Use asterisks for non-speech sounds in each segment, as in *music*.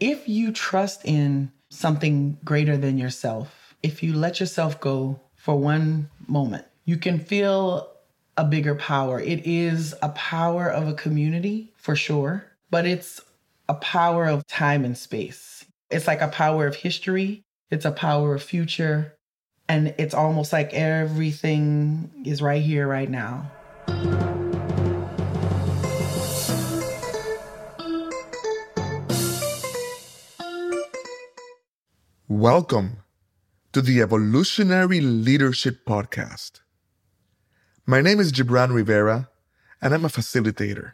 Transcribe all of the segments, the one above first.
If you trust in something greater than yourself, if you let yourself go for one moment, you can feel a bigger power. It is a power of a community for sure, but it's a power of time and space. It's like a power of history, it's a power of future, and it's almost like everything is right here, right now. Welcome to the Evolutionary Leadership Podcast. My name is Gibran Rivera, and I'm a facilitator.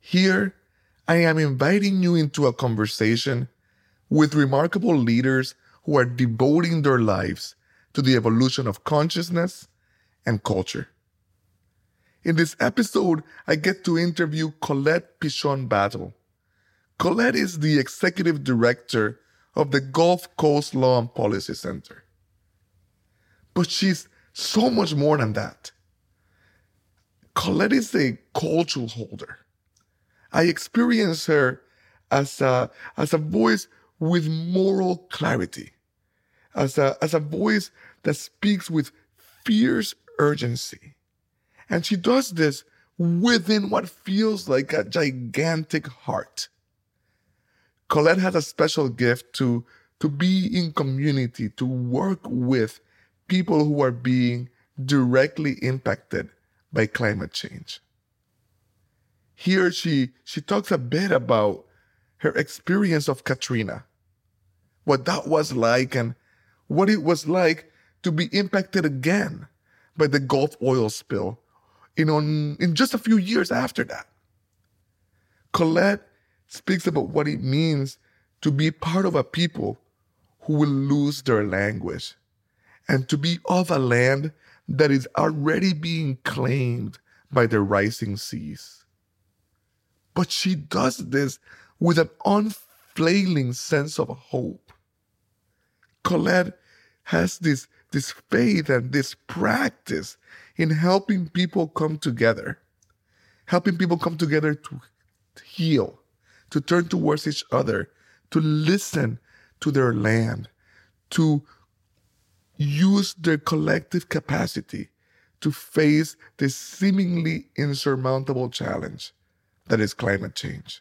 Here, I am inviting you into a conversation with remarkable leaders who are devoting their lives to the evolution of consciousness and culture. In this episode, I get to interview Colette Pichon Battle. Colette is the executive director of the Gulf Coast Law and Policy Center. But she's so much more than that. Colette is a cultural holder. I experience her as a, as a voice with moral clarity, as a, as a voice that speaks with fierce urgency. And she does this within what feels like a gigantic heart. Colette has a special gift to, to be in community, to work with people who are being directly impacted by climate change. Here she, she talks a bit about her experience of Katrina, what that was like and what it was like to be impacted again by the Gulf oil spill in, on, in just a few years after that. Colette speaks about what it means to be part of a people who will lose their language and to be of a land that is already being claimed by the rising seas. But she does this with an unfailing sense of hope. Colette has this, this faith and this practice in helping people come together, helping people come together to heal, to turn towards each other, to listen to their land, to use their collective capacity to face this seemingly insurmountable challenge that is climate change.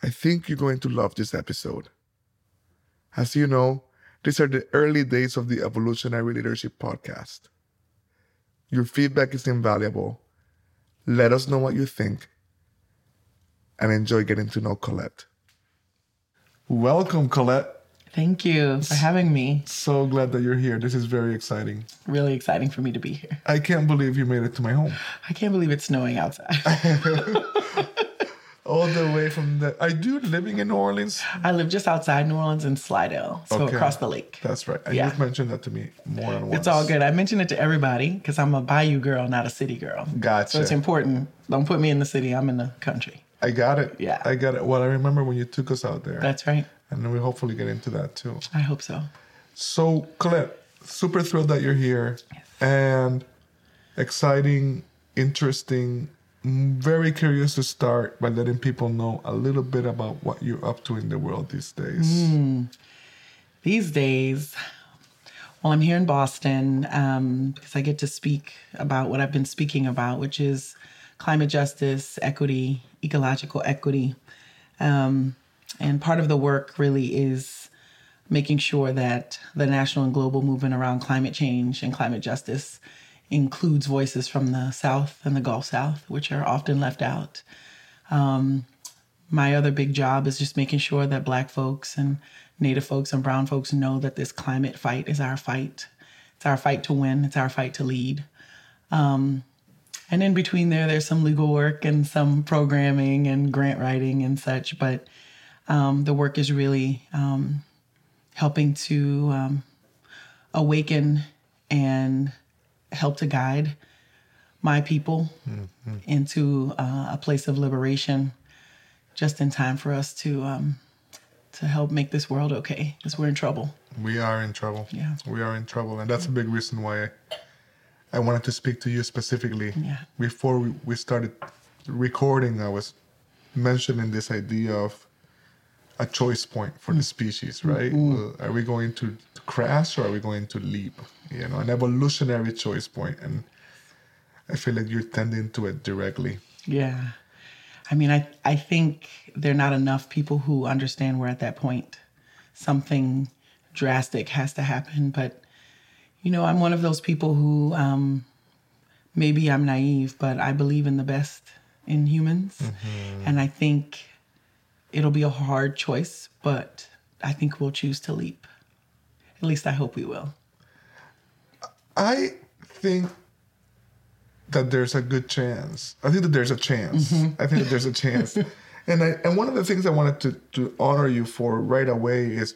I think you're going to love this episode. As you know, these are the early days of the Evolutionary Leadership Podcast. Your feedback is invaluable. Let us know what you think and enjoy getting to know Colette. Welcome, Colette. Thank you for having me. So glad that you're here. This is very exciting. Really exciting for me to be here. I can't believe you made it to my home. I can't believe it's snowing outside. *laughs* All the way from the. Are you living in New Orleans? I live just outside New Orleans in Slidell, so Okay. across the lake. That's right. And Yeah. You've mentioned that to me more than once. It's all good. I mention it to everybody because I'm a bayou girl, not a city girl. Gotcha. So it's important. Don't put me in the city. I'm in the country. I got it. Yeah. I got it. Well, I remember when you took us out there. That's right. and then we hopefully get into that too. I hope so. So, Colette, super thrilled that you're here and exciting, interesting. mm, Very curious to start by letting people know a little bit about what you're up to in the world these days. These days, well, I'm here in Boston um, because I get to speak about what I've been speaking about, which is climate justice, equity, ecological equity. Um, and part of the work really is making sure that the national and global movement around climate change and climate justice includes voices from the South and the Gulf South, which are often left out. Um, my other big job is just making sure that Black folks and Native folks and Brown folks know that this climate fight is our fight. It's our fight to win, it's our fight to lead. Um, and in between there, there's some legal work and some programming and grant writing and such. But um, the work is really um, helping to um, awaken and help to guide my people into uh, a place of liberation just in time for us to um, to help make this world okay because we're in trouble. We are in trouble. Yeah. We are in trouble. And that's a big reason why I, wanted to speak to you specifically. Yeah. Before we, we started recording, I was mentioning this idea of a choice point for the species, right? Uh, are we going to crash or are we going to leap? You know, an evolutionary choice point, and I feel like you're tending to it directly. Yeah. I mean, I, I think there are not enough people who understand we're at that point. Something drastic has to happen. But, you know, I'm one of those people who um, maybe I'm naive, but I believe in the best in humans. And I think it'll be a hard choice, but I think we'll choose to leap. At least I hope we will. I think that there's a good chance. I think that there's a chance. I think that there's a chance. *laughs* and I and one of the things I wanted to, to honor you for right away is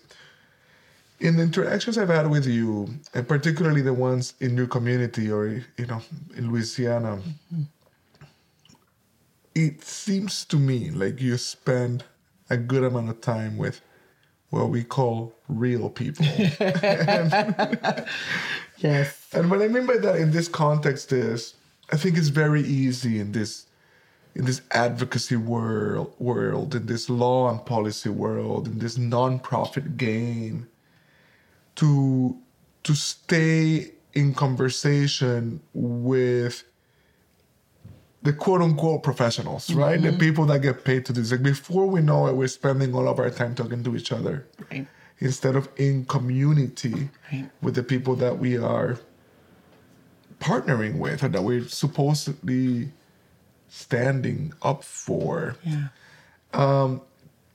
in the interactions I've had with you, and particularly the ones in your community or you know in Louisiana, it seems to me like you spend a good amount of time with what we call real people. *laughs* Yes. And what I mean by that in this context is, I think it's very easy in this in this advocacy world, world, in this law and policy world, in this nonprofit game, to to stay in conversation with the quote unquote professionals, right? The mm-hmm. people that get paid to do this. Like before we know it, we're spending all of our time talking to each other Right. instead of in community Right. with the people that we are partnering with or that we're supposedly standing up for. Yeah. Um,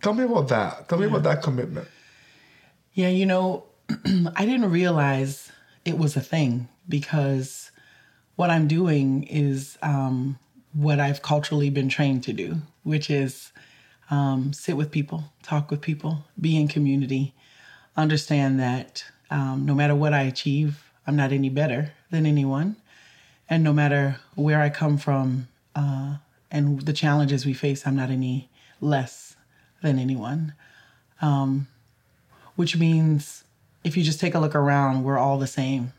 tell me about that. Tell me about that commitment. Yeah, you know, *clears throat* I didn't realize it was a thing because what I'm doing is um, what I've culturally been trained to do, which is um, sit with people, talk with people, be in community, understand that um, no matter what I achieve, I'm not any better than anyone. And no matter where I come from uh, and the challenges we face, I'm not any less than anyone which means if you just take a look around, we're all the same.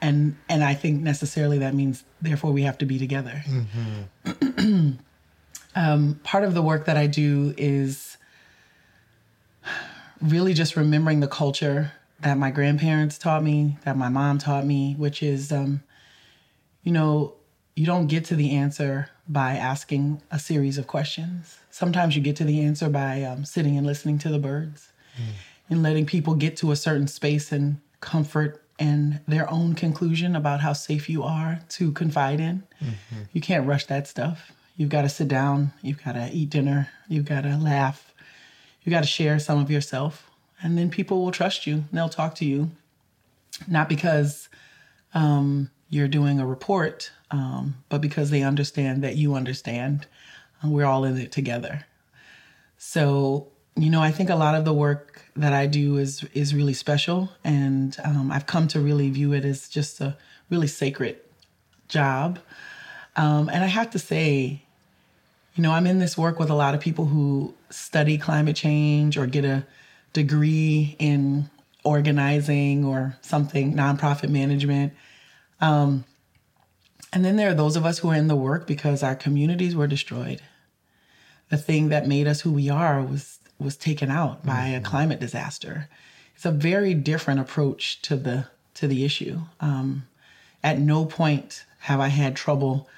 And and I think necessarily that means therefore we have to be together. um, part of the work that I do is really just remembering the culture that my grandparents taught me, that my mom taught me, which is, um, you know, you don't get to the answer by asking a series of questions. Sometimes you get to the answer by um, sitting and listening to the birds and letting people get to a certain space and comfort and their own conclusion about how safe you are to confide in. You can't rush that stuff. You've got to sit down, you've got to eat dinner, you've got to laugh, you got to share some of yourself, and then people will trust you. And they'll talk to you, not because um, you're doing a report, um, but because they understand that you understand. We're all in it together. So, you know, I think a lot of the work that I do is is really special, and um, I've come to really view it as just a really sacred job. Um, and I have to say, you know, I'm in this work with a lot of people who study climate change or get a degree in organizing or something, nonprofit management. Um, and then there are those of us who are in the work because our communities were destroyed. The thing that made us who we are was was taken out by a climate disaster. It's a very different approach to the to the issue. Um, at no point have I had trouble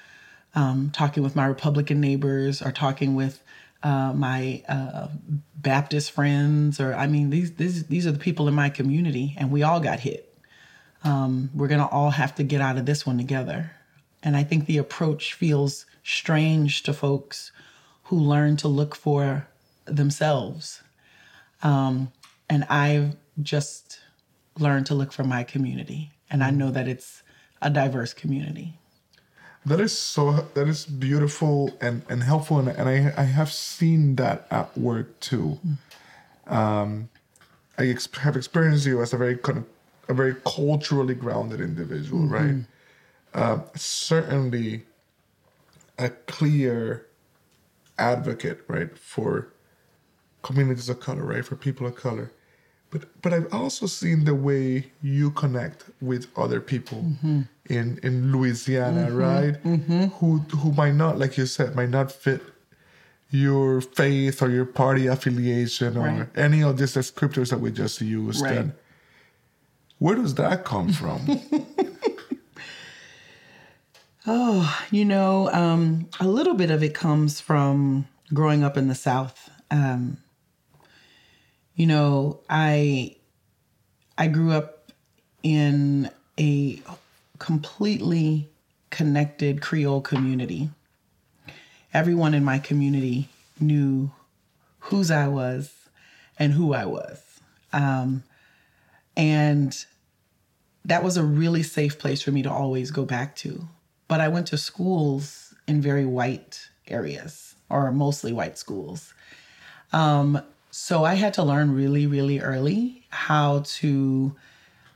um, talking with my Republican neighbors or talking with uh, my uh, Baptist friends, or I mean, these, these these are the people in my community, and we all got hit. Um, we're gonna all have to get out of this one together, and I think the approach feels strange to folks who learn to look for themselves, um, and I've just learned to look for my community, and I know that it's a diverse community. That is so. That is beautiful and and helpful, and, and I I have seen that at work too. Um, I ex- have experienced you as a very kind of a very culturally grounded individual, right? Uh, certainly, a clear advocate, right, for communities of color, right, for people of color. But but I've also seen the way you connect with other people in in Louisiana, right? Who who might not, like you said, might not fit your faith or your party affiliation or Right. any of these descriptors that we just used. Right. And where does that come from? *laughs* Oh, you know, um, a little bit of it comes from growing up in the South. Um, you know, I I grew up in a completely connected Creole community. Everyone in my community knew whose I was and who I was. Um, and that was a really safe place for me to always go back to. But I went to schools in very white areas, or mostly white schools. Um, so I had to learn really, really early how to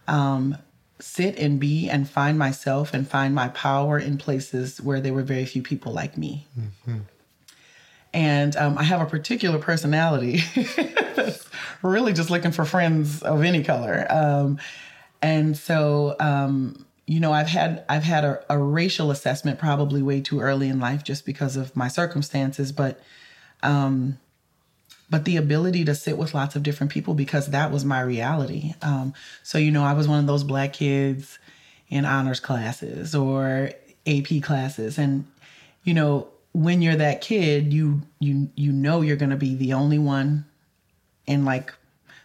um, sit and be and find myself and find my power in places where there were very few people like me. And um, I have a particular personality *laughs* that's really just looking for friends of any color. Um, and so, um, you know, I've had I've had a, a racial assessment probably way too early in life just because of my circumstances, but um, but the ability to sit with lots of different people because that was my reality. Um, so you know, I was one of those black kids in honors classes or AP classes, and you know, when you're that kid, you you you know you're to be the only one in like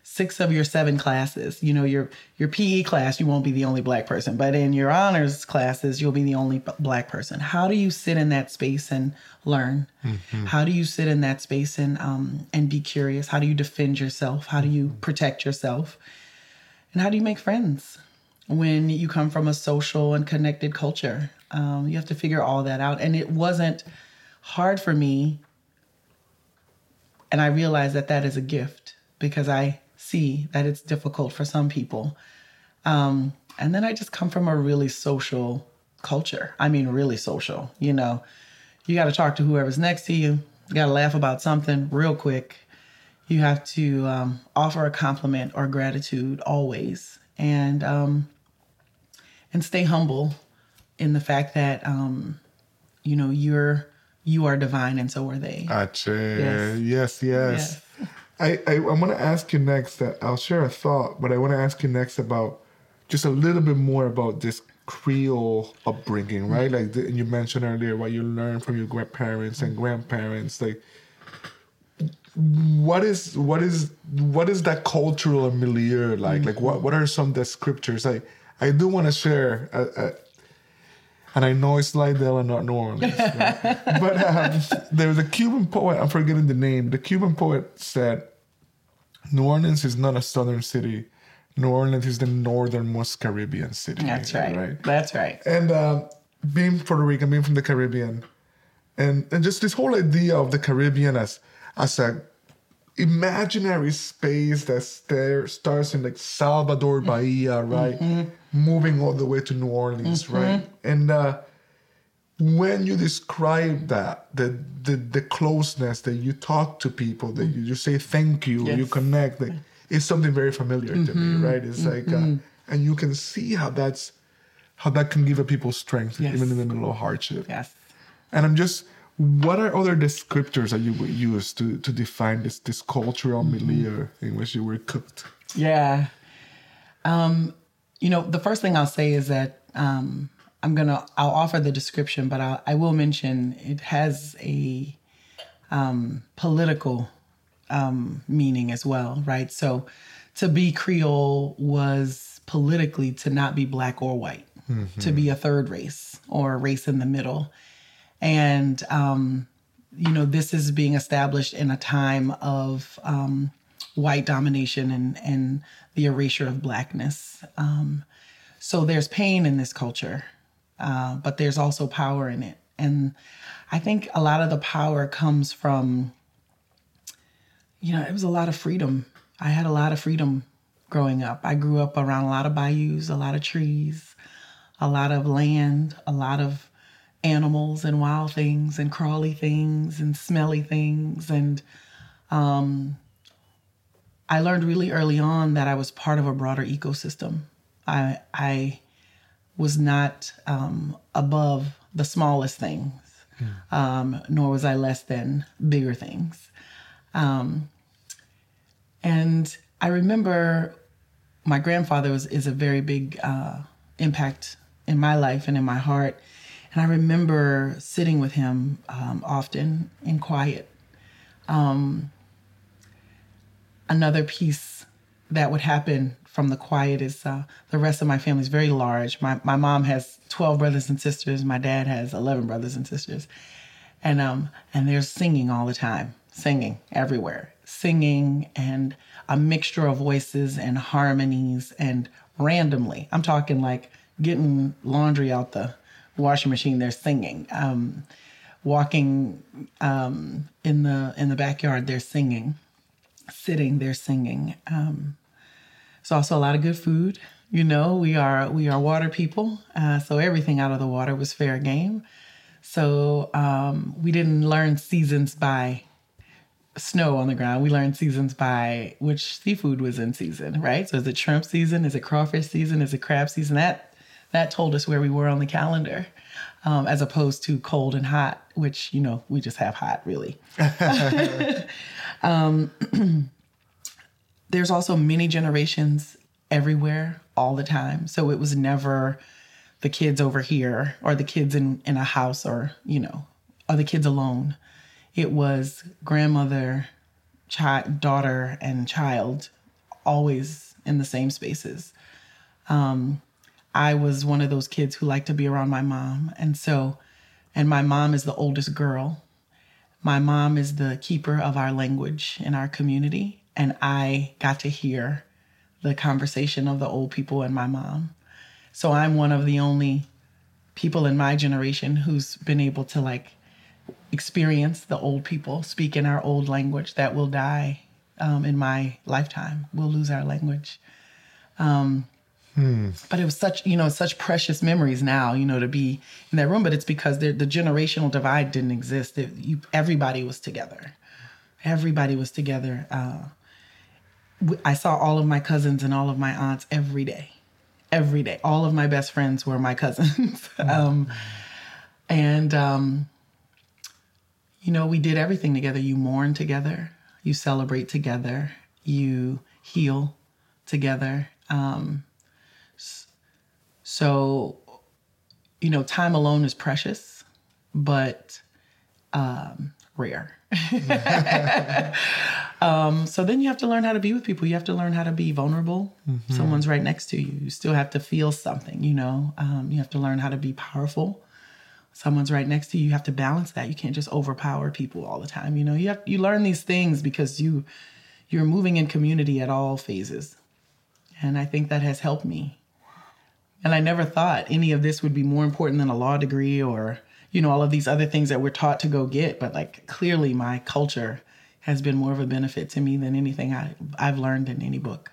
six of your seven classes. You know, your your PE class, you won't be the only black person, but in your honors classes, you'll be the only black person. How do you sit in that space and learn? How do you sit in that space and um and be curious? How do you defend yourself? How do you protect yourself? And how do you make friends when you come from a social and connected culture? Um, you have to figure all that out, and it wasn't hard for me and I realize that that is a gift because I see that it's difficult for some people. Um, and then I just come from a really social culture. I mean, really social. You know, you got to talk to whoever's next to you, you got to laugh about something real quick. You have to um, offer a compliment or gratitude always, and um, and stay humble in the fact that um, you know you're you are divine and so are they. Ache. Yes. Yes, yes. I, I, I want to ask you next that I'll share a thought, but I want to ask you next about just a little bit more about this Creole upbringing, mm. right? Like the, you mentioned earlier, what you learned from your grandparents and grandparents. Like, what is what is what is that cultural milieu like? Mm. Like, what what are some descriptors? I I do want to share. A, and I know it's Slidell and not New Orleans. right? *laughs* but um, there was a Cuban poet, I'm forgetting the name. The Cuban poet said, New Orleans is not a southern city. New Orleans is the northernmost Caribbean city. That's right. Right. That's right. And um, being Puerto Rican, being from the Caribbean, and, and just this whole idea of the Caribbean as as a imaginary space that starts in like Salvador Bahia, right? Moving all the way to New Orleans, right? And uh, when you describe that, the, the the closeness that you talk to people, that you, you say thank you, you connect, like, it's something very familiar to me, right? It's like, uh, and you can see how that's how that can give a people strength Yes. even in the middle of hardship. Yes. And I'm just, what are other descriptors that you would use to, to define this this cultural milieu in which you were cooked? Yeah. Um, you know, the first thing I'll say is that um, I'm gonna I'll offer the description, but I, I will mention it has a um, political um, meaning as well, right? So, to be Creole was politically to not be black or white, to be a third race or a race in the middle, and um, you know this is being established in a time of um, white domination and and the erasure of blackness. Um, so there's pain in this culture, uh, but there's also power in it, and I think a lot of the power comes from you know it was a lot of freedom. I had a lot of freedom growing up. I grew up around a lot of bayous, a lot of trees, a lot of land, a lot of animals and wild things and crawly things and smelly things and um, I learned really early on that I was part of a broader ecosystem. I I was not um, above the smallest things. um, nor was I less than bigger things. Um, and I remember my grandfather was, is a very big uh, impact in my life and in my heart. And I remember sitting with him um, often in quiet. Um, another piece that would happen from the quiet is uh, the rest of my family is very large. My, my mom has 12 brothers and sisters. My dad has 11 brothers and sisters. And, um, and they're singing all the time, singing everywhere, singing and a mixture of voices and harmonies and randomly. I'm talking like getting laundry out the washing machine, they're singing. Um, walking um, in the in the backyard, they're singing. Sitting, they're singing. Um, there's also a lot of good food. You know, we are we are water people, uh, so everything out of the water was fair game. So um, we didn't learn seasons by snow on the ground. We learned seasons by which seafood was in season, right? So is it shrimp season? Is it crawfish season? Is it crab season? That that told us where we were on the calendar, um, as opposed to cold and hot, which you know we just have hot really. *laughs* *laughs* um, *clears throat* there's also many generations everywhere all the time, so it was never the kids over here or the kids in in a house or you know or the kids alone it was grandmother, child, daughter, and child always in the same spaces. Um, I was one of those kids who liked to be around my mom. And so, and my mom is the oldest girl. My mom is the keeper of our language in our community. And I got to hear the conversation of the old people and my mom. So I'm one of the only people in my generation who's been able to like experience the old people speak in our old language that will die um, in my lifetime. We'll lose our language. Um, hmm. But it was such, you know, such precious memories now, you know, to be in that room. But it's because the, the generational divide didn't exist. It, you, everybody was together. Everybody was together. Uh, I saw all of my cousins and all of my aunts every day. Every day. All of my best friends were my *laughs* cousins. um, and um, you know, we did everything together. You mourn together, you celebrate together, you heal together. Um, so, you know, time alone is precious, but um, rare. *laughs* um, so then you have to learn how to be with people. You have to learn how to be vulnerable. Mm-hmm. Someone's right next to you. You still have to feel something, you know. Um, you have to learn how to be powerful someone's right next to you you have to balance that you can't just overpower people all the time you know you have you learn these things because you you're moving in community at all phases and i think that has helped me and i never thought any of this would be more important than a law degree or you know all of these other things that we're taught to go get but like clearly my culture has been more of a benefit to me than anything I, i've learned in any book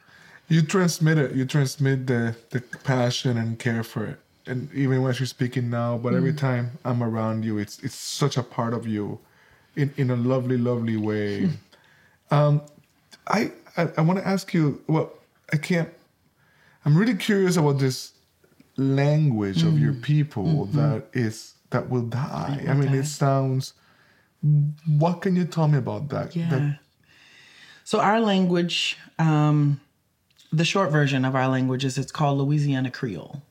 you transmit it you transmit the the passion and care for it and even when you're speaking now, but mm. every time I'm around you, it's it's such a part of you, in in a lovely, lovely way. *laughs* um, I I, I want to ask you. Well, I can't. I'm really curious about this language mm. of your mm. people mm-hmm. that is that will die. Will I mean, die. it sounds. What can you tell me about that? Yeah. That, so our language, um, the short version of our language is it's called Louisiana Creole.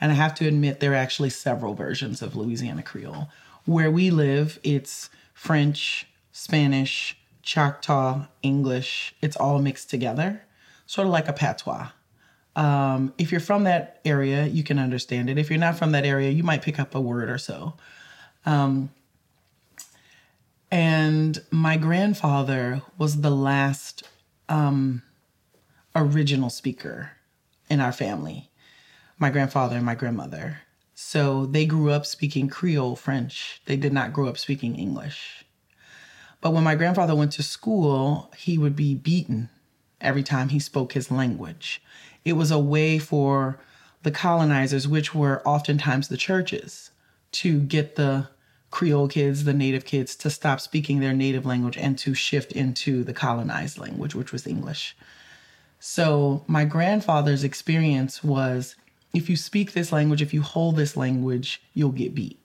And I have to admit, there are actually several versions of Louisiana Creole. Where we live, it's French, Spanish, Choctaw, English. It's all mixed together, sort of like a patois. Um, if you're from that area, you can understand it. If you're not from that area, you might pick up a word or so. Um, and my grandfather was the last um, original speaker in our family my grandfather and my grandmother. So they grew up speaking Creole French. They did not grow up speaking English. But when my grandfather went to school, he would be beaten every time he spoke his language. It was a way for the colonizers, which were oftentimes the churches, to get the Creole kids, the native kids, to stop speaking their native language and to shift into the colonized language, which was English. So my grandfather's experience was if you speak this language, if you hold this language, you'll get beat.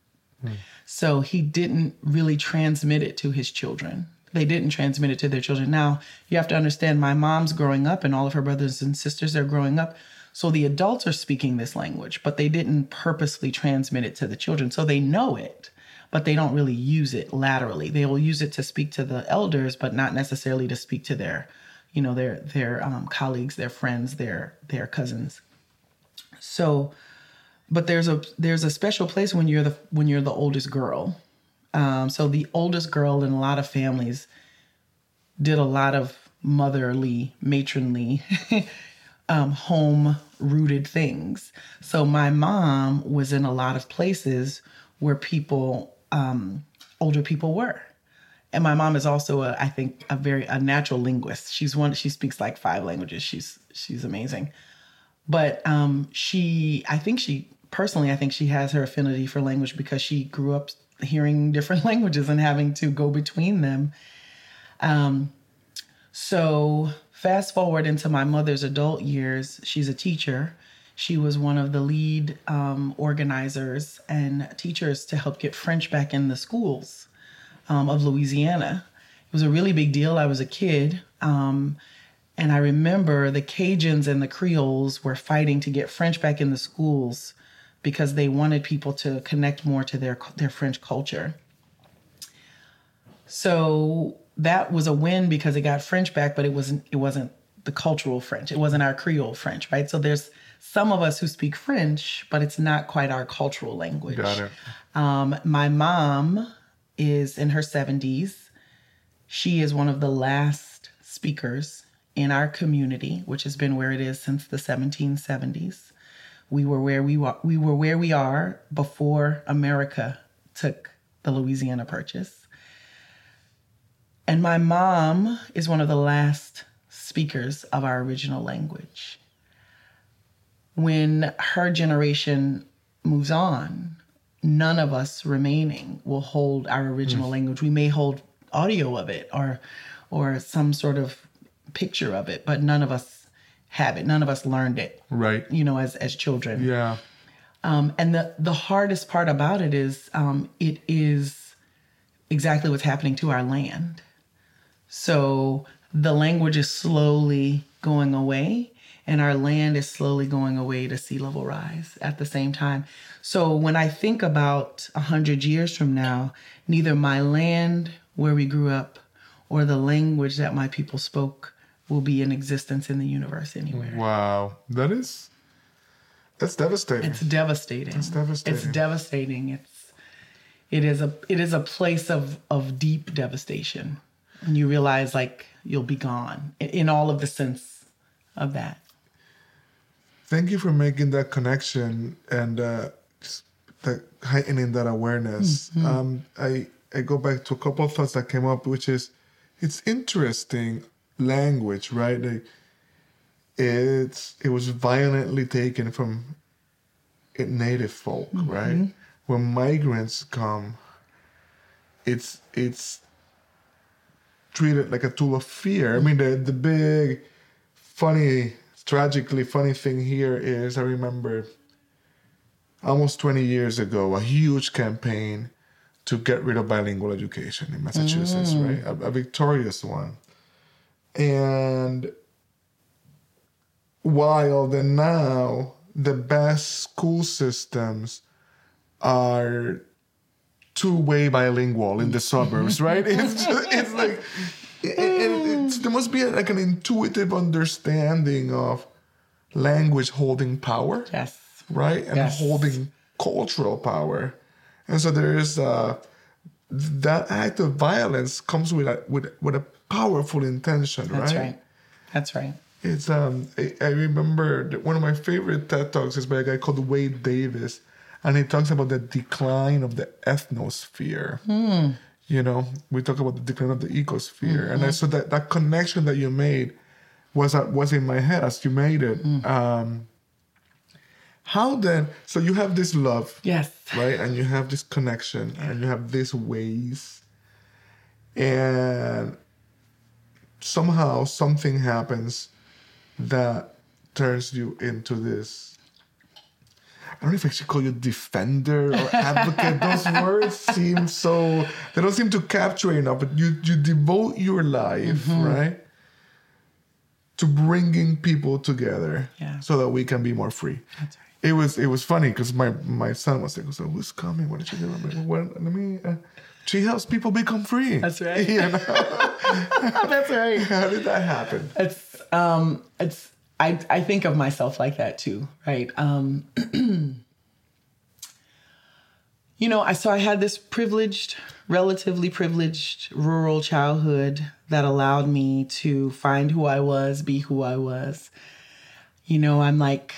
Mm. So he didn't really transmit it to his children. They didn't transmit it to their children. Now, you have to understand my mom's growing up and all of her brothers and sisters are growing up. So the adults are speaking this language, but they didn't purposely transmit it to the children. So they know it, but they don't really use it laterally. They will use it to speak to the elders, but not necessarily to speak to their, you know, their their um, colleagues, their friends, their their cousins. So, but there's a there's a special place when you're the when you're the oldest girl. Um, so the oldest girl in a lot of families did a lot of motherly, matronly *laughs* um, home rooted things. So my mom was in a lot of places where people, um, older people were. And my mom is also, a, I think, a very a natural linguist. She's one. She speaks like five languages. She's she's amazing. But um, she, I think she personally, I think she has her affinity for language because she grew up hearing *laughs* different languages and having to go between them. Um, so Fast forward into my mother's adult years, she's a teacher. She was one of the lead um, organizers and teachers to help get French back in the schools um, of Louisiana. It was a really big deal. I was a kid. Um, and I remember the Cajuns and the Creoles were fighting to get French back in the schools because they wanted people to connect more to their, their French culture. So that was a win because it got French back, but it wasn't it wasn't the cultural French. It wasn't our Creole French, right? So there's some of us who speak French, but it's not quite our cultural language. Got it. Um, my mom is in her 70s. She is one of the last speakers in our community, which has been where it is since the 1770s. We were where we were, we were where we are before America took the Louisiana Purchase. And my mom is one of the last speakers of our original language. When her generation moves on, none of us remaining will hold our original mm. language. We may hold audio of it or or some sort of picture of it, but none of us have it. None of us learned it. Right. You know, as as children. Yeah. Um, and the the hardest part about it is um, it is exactly what's happening to our land. So the language is slowly going away and our land is slowly going away to sea level rise at the same time. So when I think about a hundred years from now, neither my land where we grew up or the language that my people spoke will be in existence in the universe anywhere. Wow. That is that's devastating. It's devastating. It's devastating. It's devastating. It's it is a it is a place of of deep devastation and you realize like you'll be gone in all of the sense of that. Thank you for making that connection and uh, the heightening that awareness. Mm-hmm. Um, I I go back to a couple of thoughts that came up, which is it's interesting language, right? Like, it's it was violently taken from native folk, mm-hmm. right? When migrants come, it's it's treated like a tool of fear. I mean, the the big, funny, tragically funny thing here is I remember almost 20 years ago a huge campaign to get rid of bilingual education in Massachusetts, mm. right? A, a victorious one. And while the now the best school systems are two-way bilingual in the suburbs, *laughs* right? It's just, it's like it, it, there must be like an intuitive understanding of language holding power. Yes. Right, and yes. holding cultural power, and so there is uh, that act of violence comes with a, with with a powerful intention, That's right? right. That's right. It's um I, I remember one of my favorite TED talks is by a guy called Wade Davis, and he talks about the decline of the ethnosphere. Mm. You know, we talk about the decline of the ecosphere, mm-hmm. and I, so that that connection that you made was uh, was in my head as you made it. Mm. Um, how then? So you have this love, yes, right, and you have this connection, and you have these ways, and somehow something happens that turns you into this I don't know if I should call you defender or *laughs* advocate. Those words seem so they don't seem to capture enough. But you you devote your life Mm-hmm. right to bringing people together, Yeah. so that we can be more free. That's right. It was it was funny because my my son was like, "So who's coming? What did you do?" I'm like, "What? Let me." Uh, she helps people become free. That's right. *laughs* You know? *laughs* That's right. How did that happen? It's um it's I I think of myself like that too, right? Um *clears throat* you know, I so I had this privileged, relatively privileged rural childhood that allowed me to find who I was, be who I was. You know, I'm like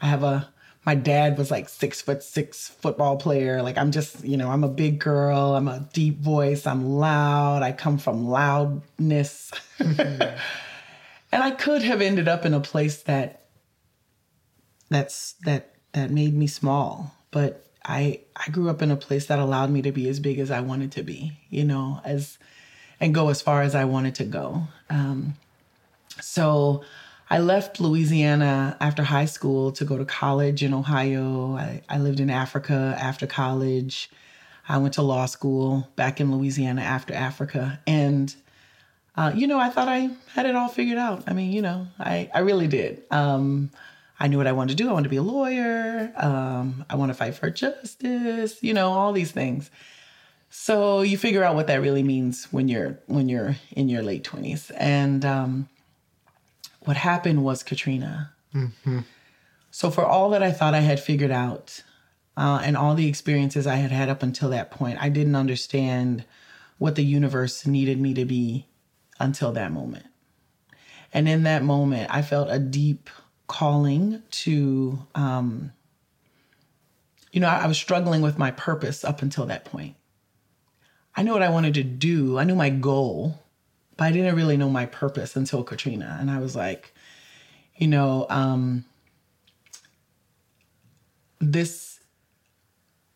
I have a my dad was like six foot six football player. Like I'm just, you know, I'm a big girl. I'm a deep voice. I'm loud. I come from loudness. *laughs* and I could have ended up in a place that that's that that made me small. But I I grew up in a place that allowed me to be as big as I wanted to be, you know, as and go as far as I wanted to go. Um, so I left Louisiana after high school to go to college in Ohio. I, I lived in Africa after college. I went to law school back in Louisiana after Africa. And, uh, you know, I thought I had it all figured out. I mean, you know, I, I really did. Um, I knew what I wanted to do. I wanted to be a lawyer. Um, I want to fight for justice, you know, all these things. So you figure out what that really means when you're when you're in your late 20s. And um, what happened was Katrina. So for all that I thought I had figured out, uh, and all the experiences I had had up until that point, I didn't understand what the universe needed me to be until that moment. And in that moment, I felt a deep calling to, um, you know, I, I was struggling with my purpose up until that point. I knew what I wanted to do, I knew my goal, but I didn't really know my purpose until Katrina. And I was like, you know, um, this,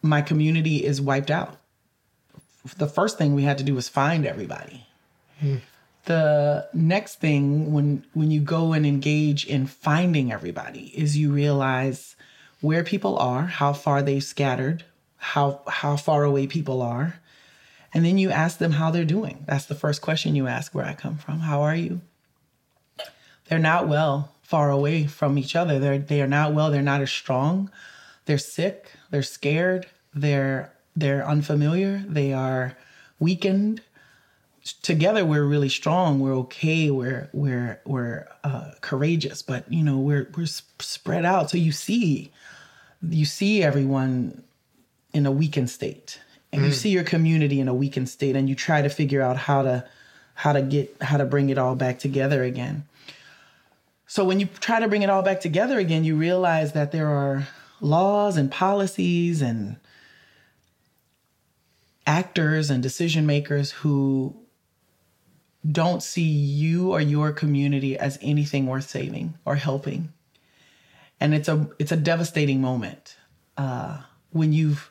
my community is wiped out. The first thing we had to do was find everybody. The next thing when when you go and engage in finding everybody is you realize where people are, how far they've scattered, how how far away people are, and then you ask them how they're doing. That's the first question you ask where I come from. How are you? They're not well, far away from each other. They're they are not well, they're not as strong. They're sick, they're scared, they're they're unfamiliar, they are weakened. Together we're really strong, we're okay, we're we're we're uh, courageous, but you know, we're we're sp- spread out. So you see you see everyone in a weakened state and you see your community in a weakened state and you try to figure out how to how to get how to bring it all back together again. So when you try to bring it all back together again you realize that there are laws and policies and actors and decision makers who don't see you or your community as anything worth saving or helping. And it's a it's a devastating moment uh, when you've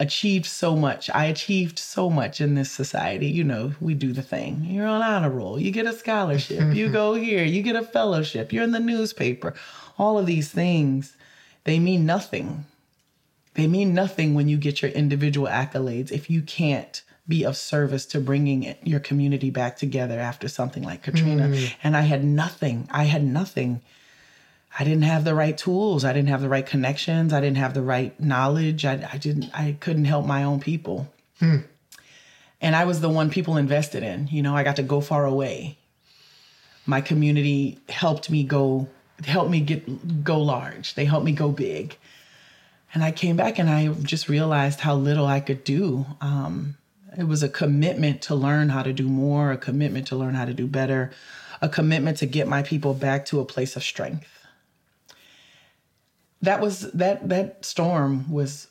achieved so much. I achieved so much in this society. You know, we do the thing. You're on honor roll. You get a scholarship. you *laughs* go here. You get a fellowship. You're in the newspaper. All of these things, they mean nothing. They mean nothing when you get your individual accolades if you can't be of service to bringing it, your community back together after something like Katrina. Mm. And I had nothing. I had nothing. I didn't have the right tools. I didn't have the right connections. I didn't have the right knowledge. I, I didn't. I couldn't help my own people. And I was the one people invested in. You know, I got to go far away. My community helped me go, helped me get go large. They helped me go big. And I came back and I just realized how little I could do. Um, it was a commitment to learn how to do more, a commitment to learn how to do better, a commitment to get my people back to a place of strength that was that that storm was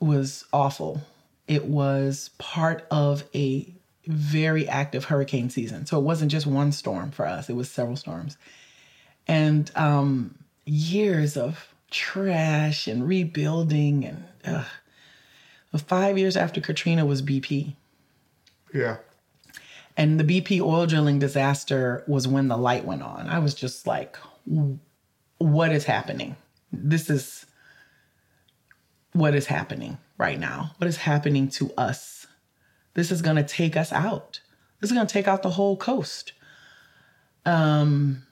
was awful. It was part of a very active hurricane season. So it wasn't just one storm for us, it was several storms. And um, years of trash and rebuilding. And ugh. five years after Katrina was BP. Yeah. And the BP oil drilling disaster was when the light went on. I was just like, what is happening? This is what is happening right now, what is happening to us. This is going to take us out. This is going to take out the whole coast. Um,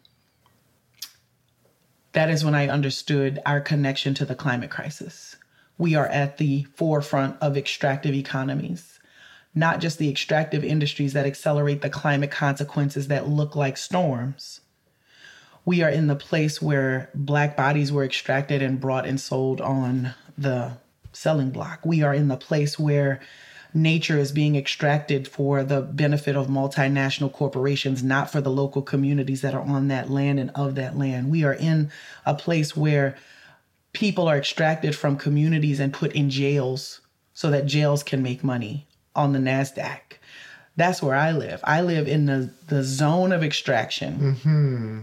that is when I understood our connection to the climate crisis. We are at the forefront of extractive economies, not just the extractive industries that accelerate the climate consequences that look like storms. We are in the place where Black bodies were extracted and brought and sold on the selling block. We are in the place where nature is being extracted for the benefit of multinational corporations, not for the local communities that are on that land and of that land. We are in a place where people are extracted from communities and put in jails so that jails can make money on the NASDAQ. That's where I live. I live in the, the zone of extraction. Mm-hmm.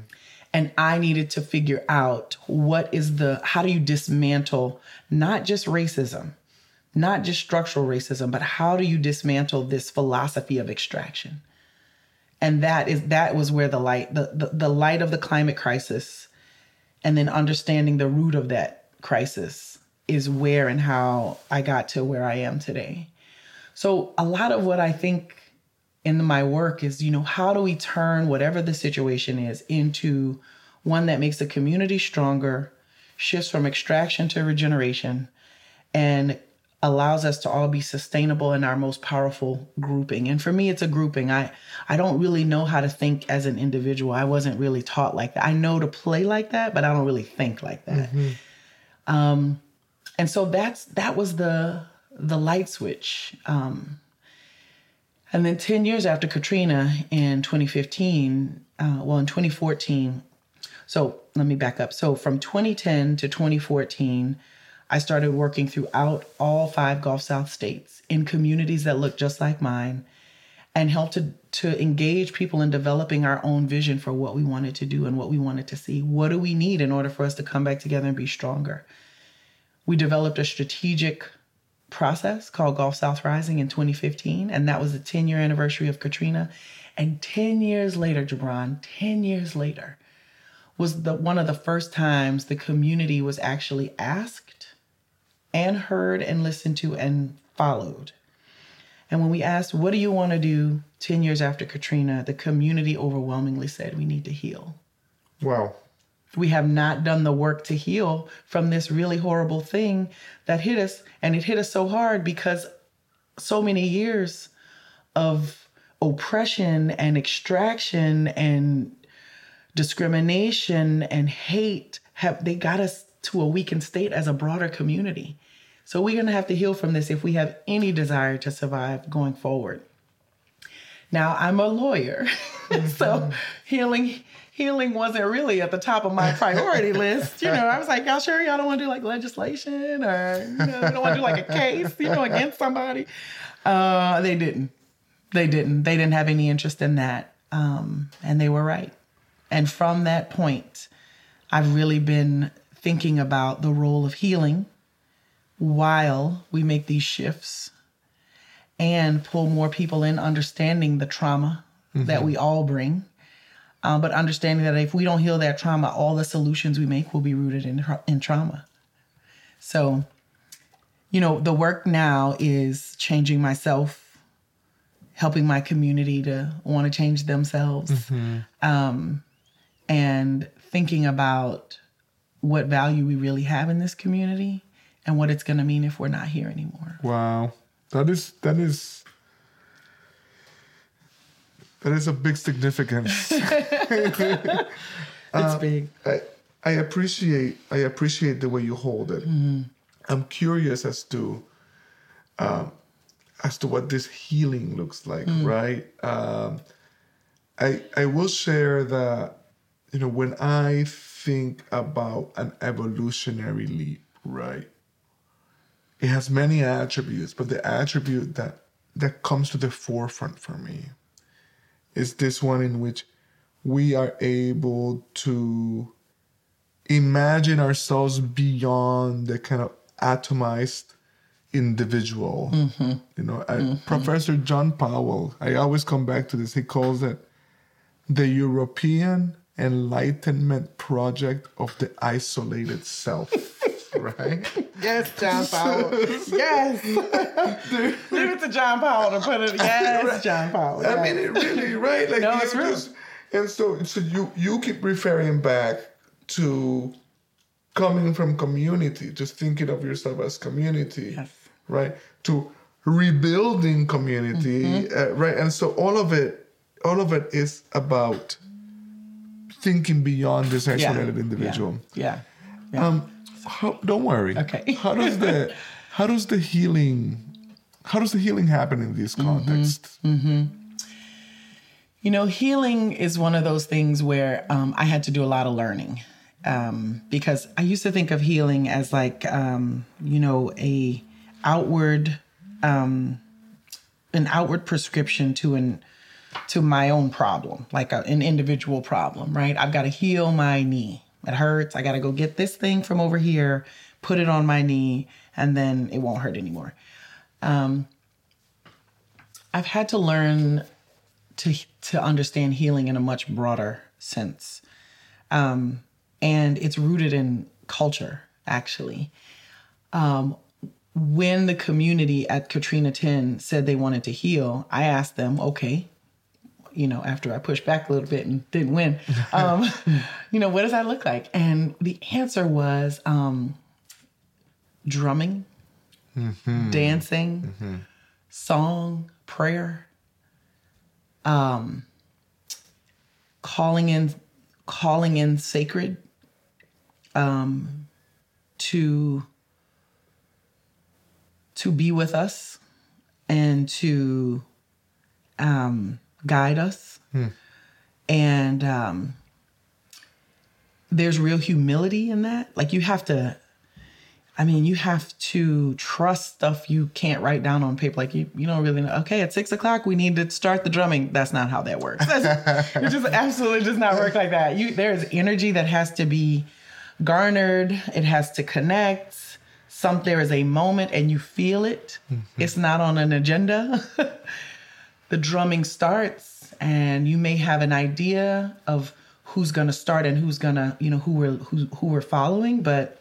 And I needed to figure out what is the, how do you dismantle not just racism, not just structural racism, but how do you dismantle this philosophy of extraction? And that is that was where the light, the, the, the light of the climate crisis, and then understanding the root of that crisis is where and how I got to where I am today. So a lot of what I think in my work is, you know, how do we turn whatever the situation is into one that makes the community stronger, shifts from extraction to regeneration, and allows us to all be sustainable in our most powerful grouping. And for me, it's a grouping. I, I don't really know how to think as an individual. I wasn't really taught like that. I know to play like that, but I don't really think like that. Mm-hmm. Um, and so that's that was the the light switch. Um, and then 10 years after Katrina in 2015, uh, well, in 2014, so let me back up. So from 2010 to 2014, I started working throughout all five Gulf South states in communities that look just like mine and helped to, to engage people in developing our own vision for what we wanted to do and what we wanted to see. What do we need in order for us to come back together and be stronger? We developed a strategic process called Gulf South Rising in 2015, and that was the 10 year anniversary of Katrina. And 10 years later, Jabron, 10 years later, was the one of the first times the community was actually asked and heard and listened to and followed. And when we asked, what do you want to do 10 years after Katrina, the community overwhelmingly said, we need to heal. Wow. We have not done the work to heal from this really horrible thing that hit us. And it hit us so hard because so many years of oppression and extraction and discrimination and hate have they got us to a weakened state as a broader community. So we're going to have to heal from this if we have any desire to survive going forward. Now, I'm a lawyer. *laughs* Mm-hmm. so healing healing wasn't really at the top of my priority list. You know, I was like, y'all sure y'all don't want to do like legislation or you know, don't want to do like a case, you know, against somebody. Uh, they didn't. They didn't. They didn't have any interest in that. Um, and they were right. And from that point, I've really been thinking about the role of healing while we make these shifts and pull more people in understanding the trauma mm-hmm. that we all bring. Uh, but understanding that if we don't heal that trauma, all the solutions we make will be rooted in, in trauma. So, you know, the work now is changing myself, helping my community to want to change themselves, mm-hmm. um, and thinking about what value we really have in this community and what it's going to mean if we're not here anymore. Wow. That is that is that is a big significance. *laughs* it's um, big. I, I appreciate I appreciate the way you hold it. Mm-hmm. I'm curious as to um, as to what this healing looks like, mm. right? Um, I I will share that you know when I think about an evolutionary leap, right? It has many attributes, but the attribute that that comes to the forefront for me is this one in which we are able to imagine ourselves beyond the kind of atomized individual. Mm-hmm. You know, mm-hmm. Professor John Powell, I always come back to this. He calls it the European Enlightenment project of the isolated self. Right? *laughs* Yes, John *laughs* Powell. yes. Leave it to John Powell to put it. Yes, John Powell. I mean, it really, right? Like, No, it's true. just- and so, so you you keep referring back to coming from community, just thinking of yourself as community, Yes. right? To rebuilding community, Mm-hmm. uh, right? And so all of it, all of it is about thinking beyond this Yeah. isolated individual. Yeah. yeah. Um, how, don't worry. Okay. *laughs* how does the how does the healing how does the healing happen in this Mm-hmm. context? You know, healing is one of those things where um, I had to do a lot of learning um, because I used to think of healing as like, um, you know, a outward, um, an outward prescription to an to my own problem, like a, an individual problem, right? I've got to heal my knee. It hurts. I got to go get this thing from over here, put it on my knee, and then it won't hurt anymore. Um, I've had to learn to to understand healing in a much broader sense, um, and it's rooted in culture. Actually, um, when the community at Katrina 10 said they wanted to heal, I asked them, okay, you know, after I pushed back a little bit and didn't win, *laughs* um, you know, what does that look like? And the answer was um, drumming, mm-hmm. dancing, song, prayer, um, calling in, calling in sacred, um, to to be with us and to um, guide us. And um, there's real humility in that. Like you have to, I mean, you have to trust stuff you can't write down on paper. Like you, you don't really know. Okay, at six o'clock we need to start the drumming. That's not how that works. That's, *laughs* it just absolutely does not work like that. You there's energy that has to be garnered. It has to connect. Some there is a moment and you feel it. It's not on an agenda. *laughs* the drumming starts and you may have an idea of who's going to start and who's going to you know who we're who, who we're following but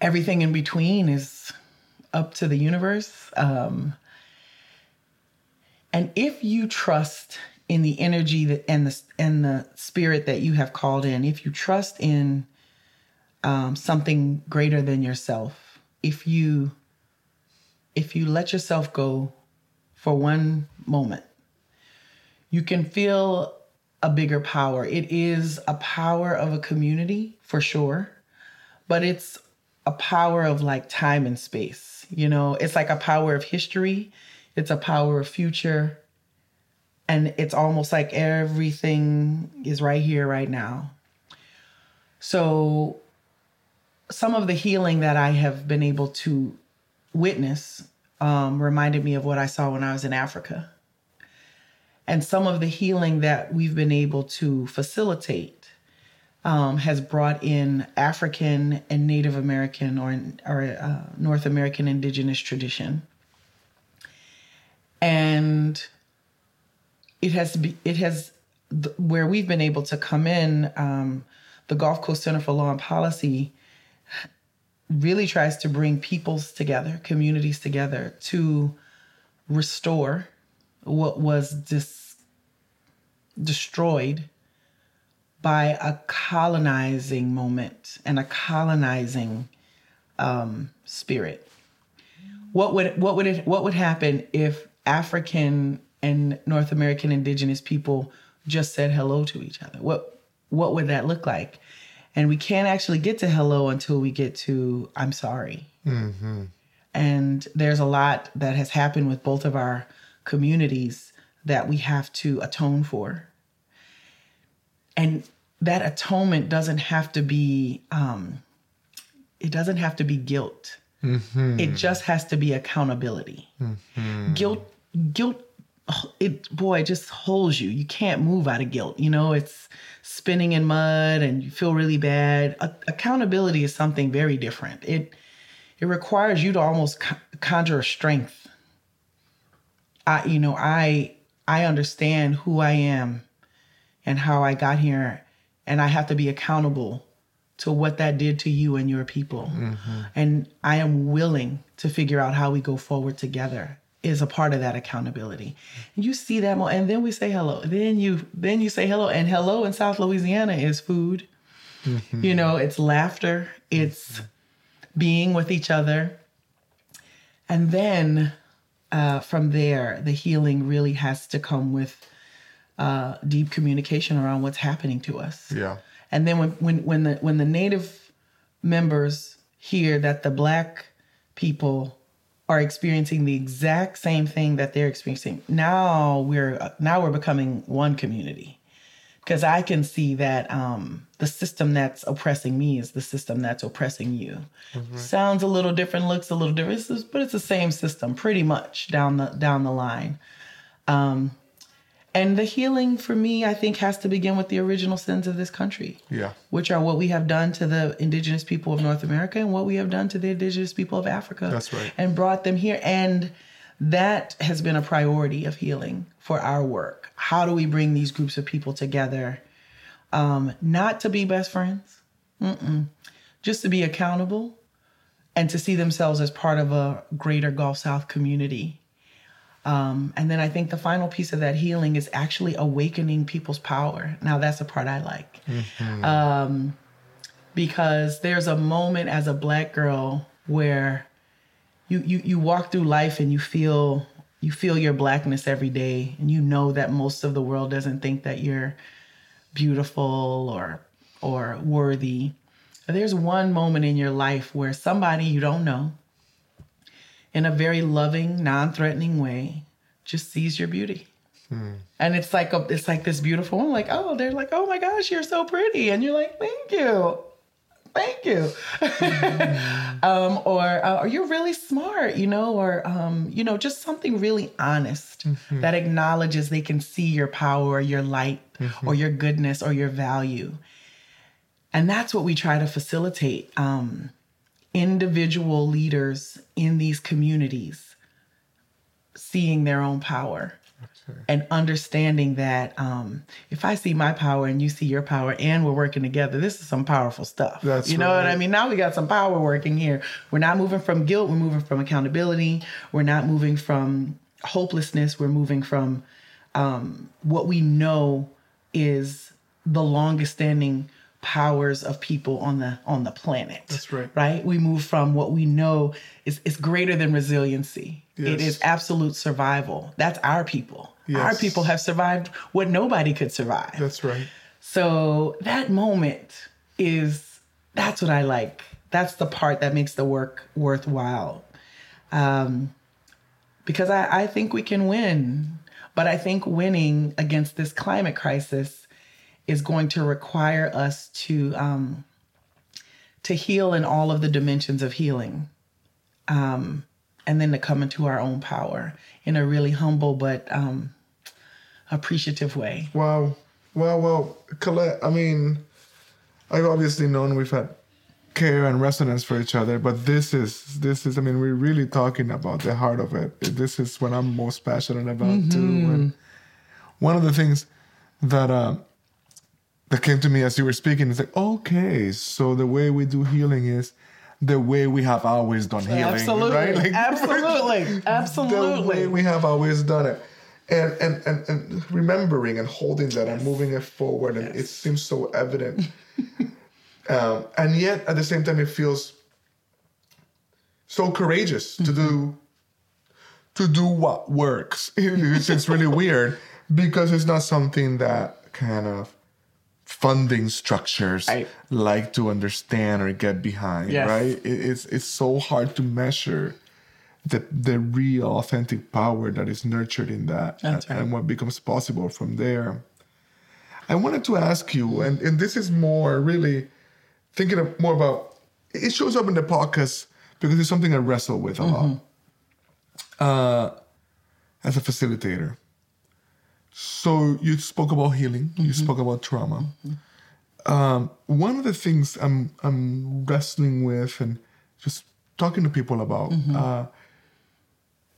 everything in between is up to the universe. Um, and if you trust in the energy that and the and the spirit that you have called in if you trust in um, something greater than yourself if you if you let yourself go for one moment, you can feel a bigger power. It is a power of a community for sure, but it's a power of like time and space. You know, it's like a power of history, it's a power of future, and it's almost like everything is right here, right now. So, some of the healing that I have been able to witness um, reminded me of what I saw when I was in Africa. And some of the healing that we've been able to facilitate um, has brought in African and Native American or, or uh, North American indigenous tradition. And it has be, it has where we've been able to come in. Um, the Gulf Coast Center for Law and Policy really tries to bring peoples together, communities together to restore what was dis- destroyed by a colonizing moment and a colonizing um, spirit. What would what would it what would happen if African and North American indigenous people just said hello to each other? What what would that look like? And we can't actually get to hello until we get to I'm sorry. Mm-hmm. And there's a lot that has happened with both of our communities that we have to atone for. And that atonement doesn't have to be, um, it doesn't have to be guilt. Mm-hmm. It just has to be accountability. Mm-hmm. Guilt, guilt, it boy, it just holds you. You can't move out of guilt. You know, it's spinning in mud and you feel really bad. A- accountability is something very different. It it requires you to almost co- conjure strength. I, you know, I I understand who I am and how I got here, and I have to be accountable to what that did to you and your people. Mm-hmm. And I am willing to figure out how we go forward together is a part of that accountability. You see that more, and then we say hello. Then you then you say hello and hello in South Louisiana is food. You know, it's laughter, it's being with each other. And then uh, from there, the healing really has to come with uh, deep communication around what's happening to us. Yeah. And then when, when when the when the native members hear that the black people are experiencing the exact same thing that they're experiencing, now we're now we're becoming one community. Because I can see that um, the system that's oppressing me is the system that's oppressing you. Sounds a little different, looks a little different, but it's the same system pretty much down the down the line. Um, and the healing for me, I think, has to begin with the original sins of this country Yeah. which are what we have done to the indigenous people of North America and what we have done to the indigenous people of Africa. That's right. And brought them here. And that has been a priority of healing for our work. How do we bring these groups of people together? Um, not to be best friends, Mm-mm. just to be accountable and to see themselves as part of a greater Gulf South community. Um, and then I think the final piece of that healing is actually awakening people's power. Now, that's the part I like. Um, because there's a moment as a black girl where you, you, you walk through life and you feel you feel your blackness every day and you know that most of the world doesn't think that you're beautiful or or worthy. There's one moment in your life where somebody you don't know in a very loving, non-threatening way, just sees your beauty. And it's like a, it's like this beautiful one, like, oh, they're like, oh my gosh, you're so pretty. And you're like, thank you. Thank you. *laughs* um, or, uh, or you're really smart, you know, or, um, you know, just something really honest that acknowledges they can see your power or your light or your goodness or your value. And that's what we try to facilitate. Um, individual leaders in these communities seeing their own power and understanding that um, if I see my power and you see your power and we're working together, this is some powerful stuff. That's you know what I mean? Now we got some power working here. We're not moving from guilt, we're moving from accountability. We're not moving from hopelessness, we're moving from um, what we know is the longest standing powers of people on the on the planet. That's right. Right? We move from what we know is is greater than resiliency. It Yes. is absolute survival. That's our people. Our people have survived what nobody could survive. That's right. So that moment is that's what I like. That's the part that makes the work worthwhile. Um, because I, I think we can win, but I think winning against this climate crisis is going to require us to um, to heal in all of the dimensions of healing, um, and then to come into our own power in a really humble but um, appreciative way. Wow. Wow, well, Colette, I mean, I've obviously known we've had care and resonance for each other, but this is this is I mean, we're really talking about the heart of it. This is what I'm most passionate about too. And one of the things that uh that came to me as you were speaking It's like, okay, so the way we do healing is the way we have always done healing. Absolutely. Right? *laughs* Like, Absolutely. *laughs* the way we have always done it. And, and and and remembering and holding that and moving it forward and it seems so evident *laughs* um, and yet at the same time it feels so courageous to do to do what works it's, it's really weird because it's not something that kind of funding structures Right. like to understand or get behind Yes. right it, it's it's so hard to measure the the real authentic power that is nurtured in that and, right. and what becomes possible from there i wanted to ask you and, and this is more really thinking of more about it shows up in the podcast because it's something i wrestle with a lot uh, as a facilitator so you spoke about healing you spoke about trauma. Um, one of the things I'm I'm wrestling with and just talking to people about uh,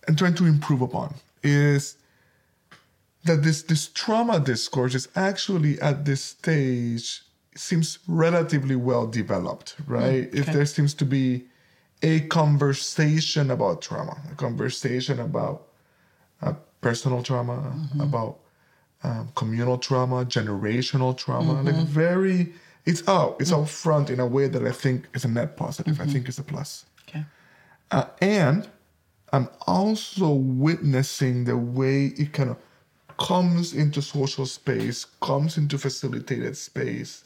and trying to improve upon is that this this trauma discourse is actually at this stage seems relatively well developed, right? If okay. there seems to be a conversation about trauma, a conversation about uh, personal trauma, about um, communal trauma, generational trauma, like very, it's out, it's out front in a way that I think is a net positive. I think is a plus. Okay. Uh, and I'm also witnessing the way it kind of comes into social space, comes into facilitated space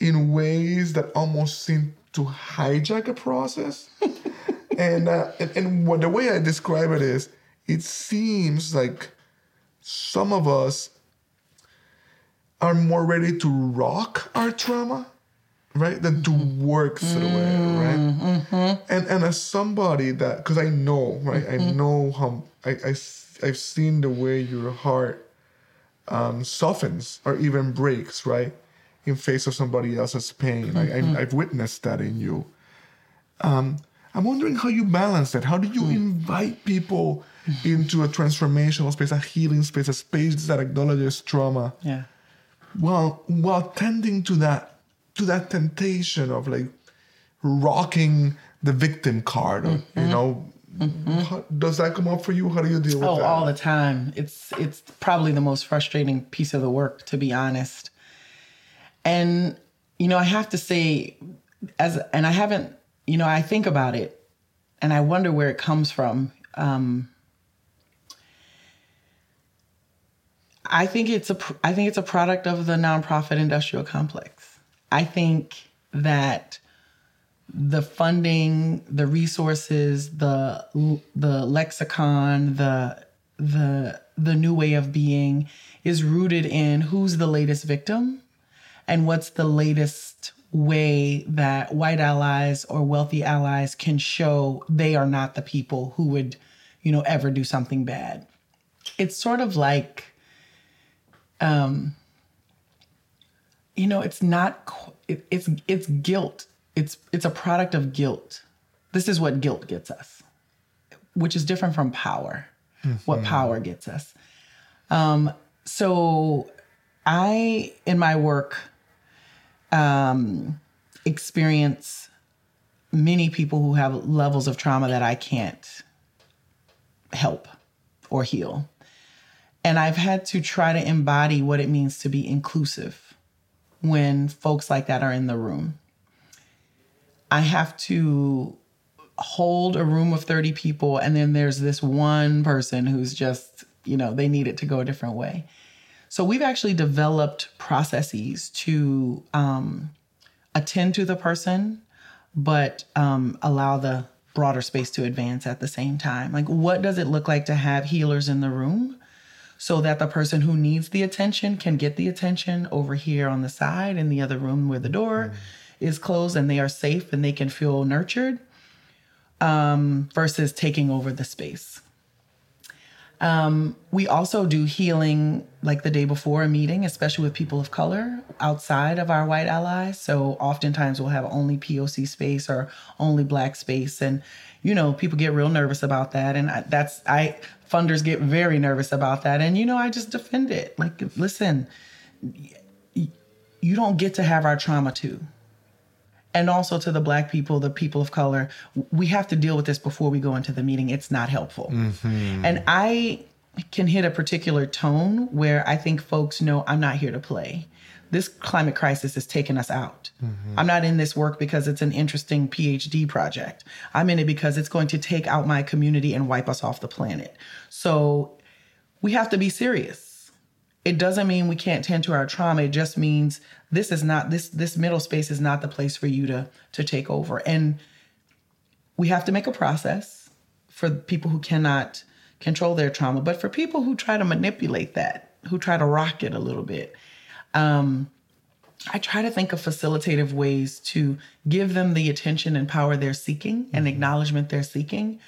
in ways that almost seem to hijack a process. *laughs* and, uh, and and what the way I describe it is, it seems like some of us are more ready to rock our trauma right than to work through it mm-hmm. right? Mm-hmm. And and as somebody that because i know right i mm-hmm. know how I I've seen the way your heart um, softens or even breaks right in face of somebody else's pain. I, I, i've witnessed that in you. Um, i'm wondering how you balance that. How do you mm. invite people into a transformational space a healing space a space that acknowledges trauma Yeah. while while tending to that to that temptation of like rocking the victim card or, you know how, does that come up for you how do you deal with Oh, that all the time. It's it's probably the most frustrating piece of the work, to be honest. And you know, I have to say, as and I haven't, you know, I think about it, and I wonder where it comes from. Um, I think it's a I think it's a product of the nonprofit industrial complex. I think that the funding, the resources, the the lexicon, the the the new way of being is rooted in who's the latest victim and what's the latest way that white allies or wealthy allies can show they are not the people who would, you know, ever do something bad. It's sort of like um you know, it's not it, it's it's guilt. It's it's a product of guilt. This is what guilt gets us, which is different from power. What power gets us. Um, so, I in my work um, experience many people who have levels of trauma that I can't help or heal, and I've had to try to embody what it means to be inclusive when folks like that are in the room. I have to hold a room of 30 people and then there's this one person who's just, you know, they need it to go a different way. So we've actually developed processes to um, attend to the person, but um, allow the broader space to advance at the same time. Like, what does it look like to have healers in the room? So that the person who needs the attention can get the attention over here on the side in the other room where the door is closed and they are safe and they can feel nurtured um, versus taking over the space. Um, we also do healing like the day before a meeting, especially with people of color outside of our white allies. So oftentimes we'll have only POC space or only black space. And, you know, people get real nervous about that. And I, that's, I, funders get very nervous about that. And, you know, I just defend it. Like, listen, you don't get to have our trauma too and also to the black people, the people of color, we have to deal with this before we go into the meeting. It's not helpful. Mm-hmm. And I can hit a particular tone where I think folks know I'm not here to play. This climate crisis is taking us out. Mm-hmm. I'm not in this work because it's an interesting PhD project. I'm in it because it's going to take out my community and wipe us off the planet. So we have to be serious it doesn't mean we can't tend to our trauma it just means this is not this this middle space is not the place for you to to take over and we have to make a process for people who cannot control their trauma but for people who try to manipulate that who try to rock it a little bit um I try to think of facilitative ways to give them the attention and power they're seeking and acknowledgement they're seeking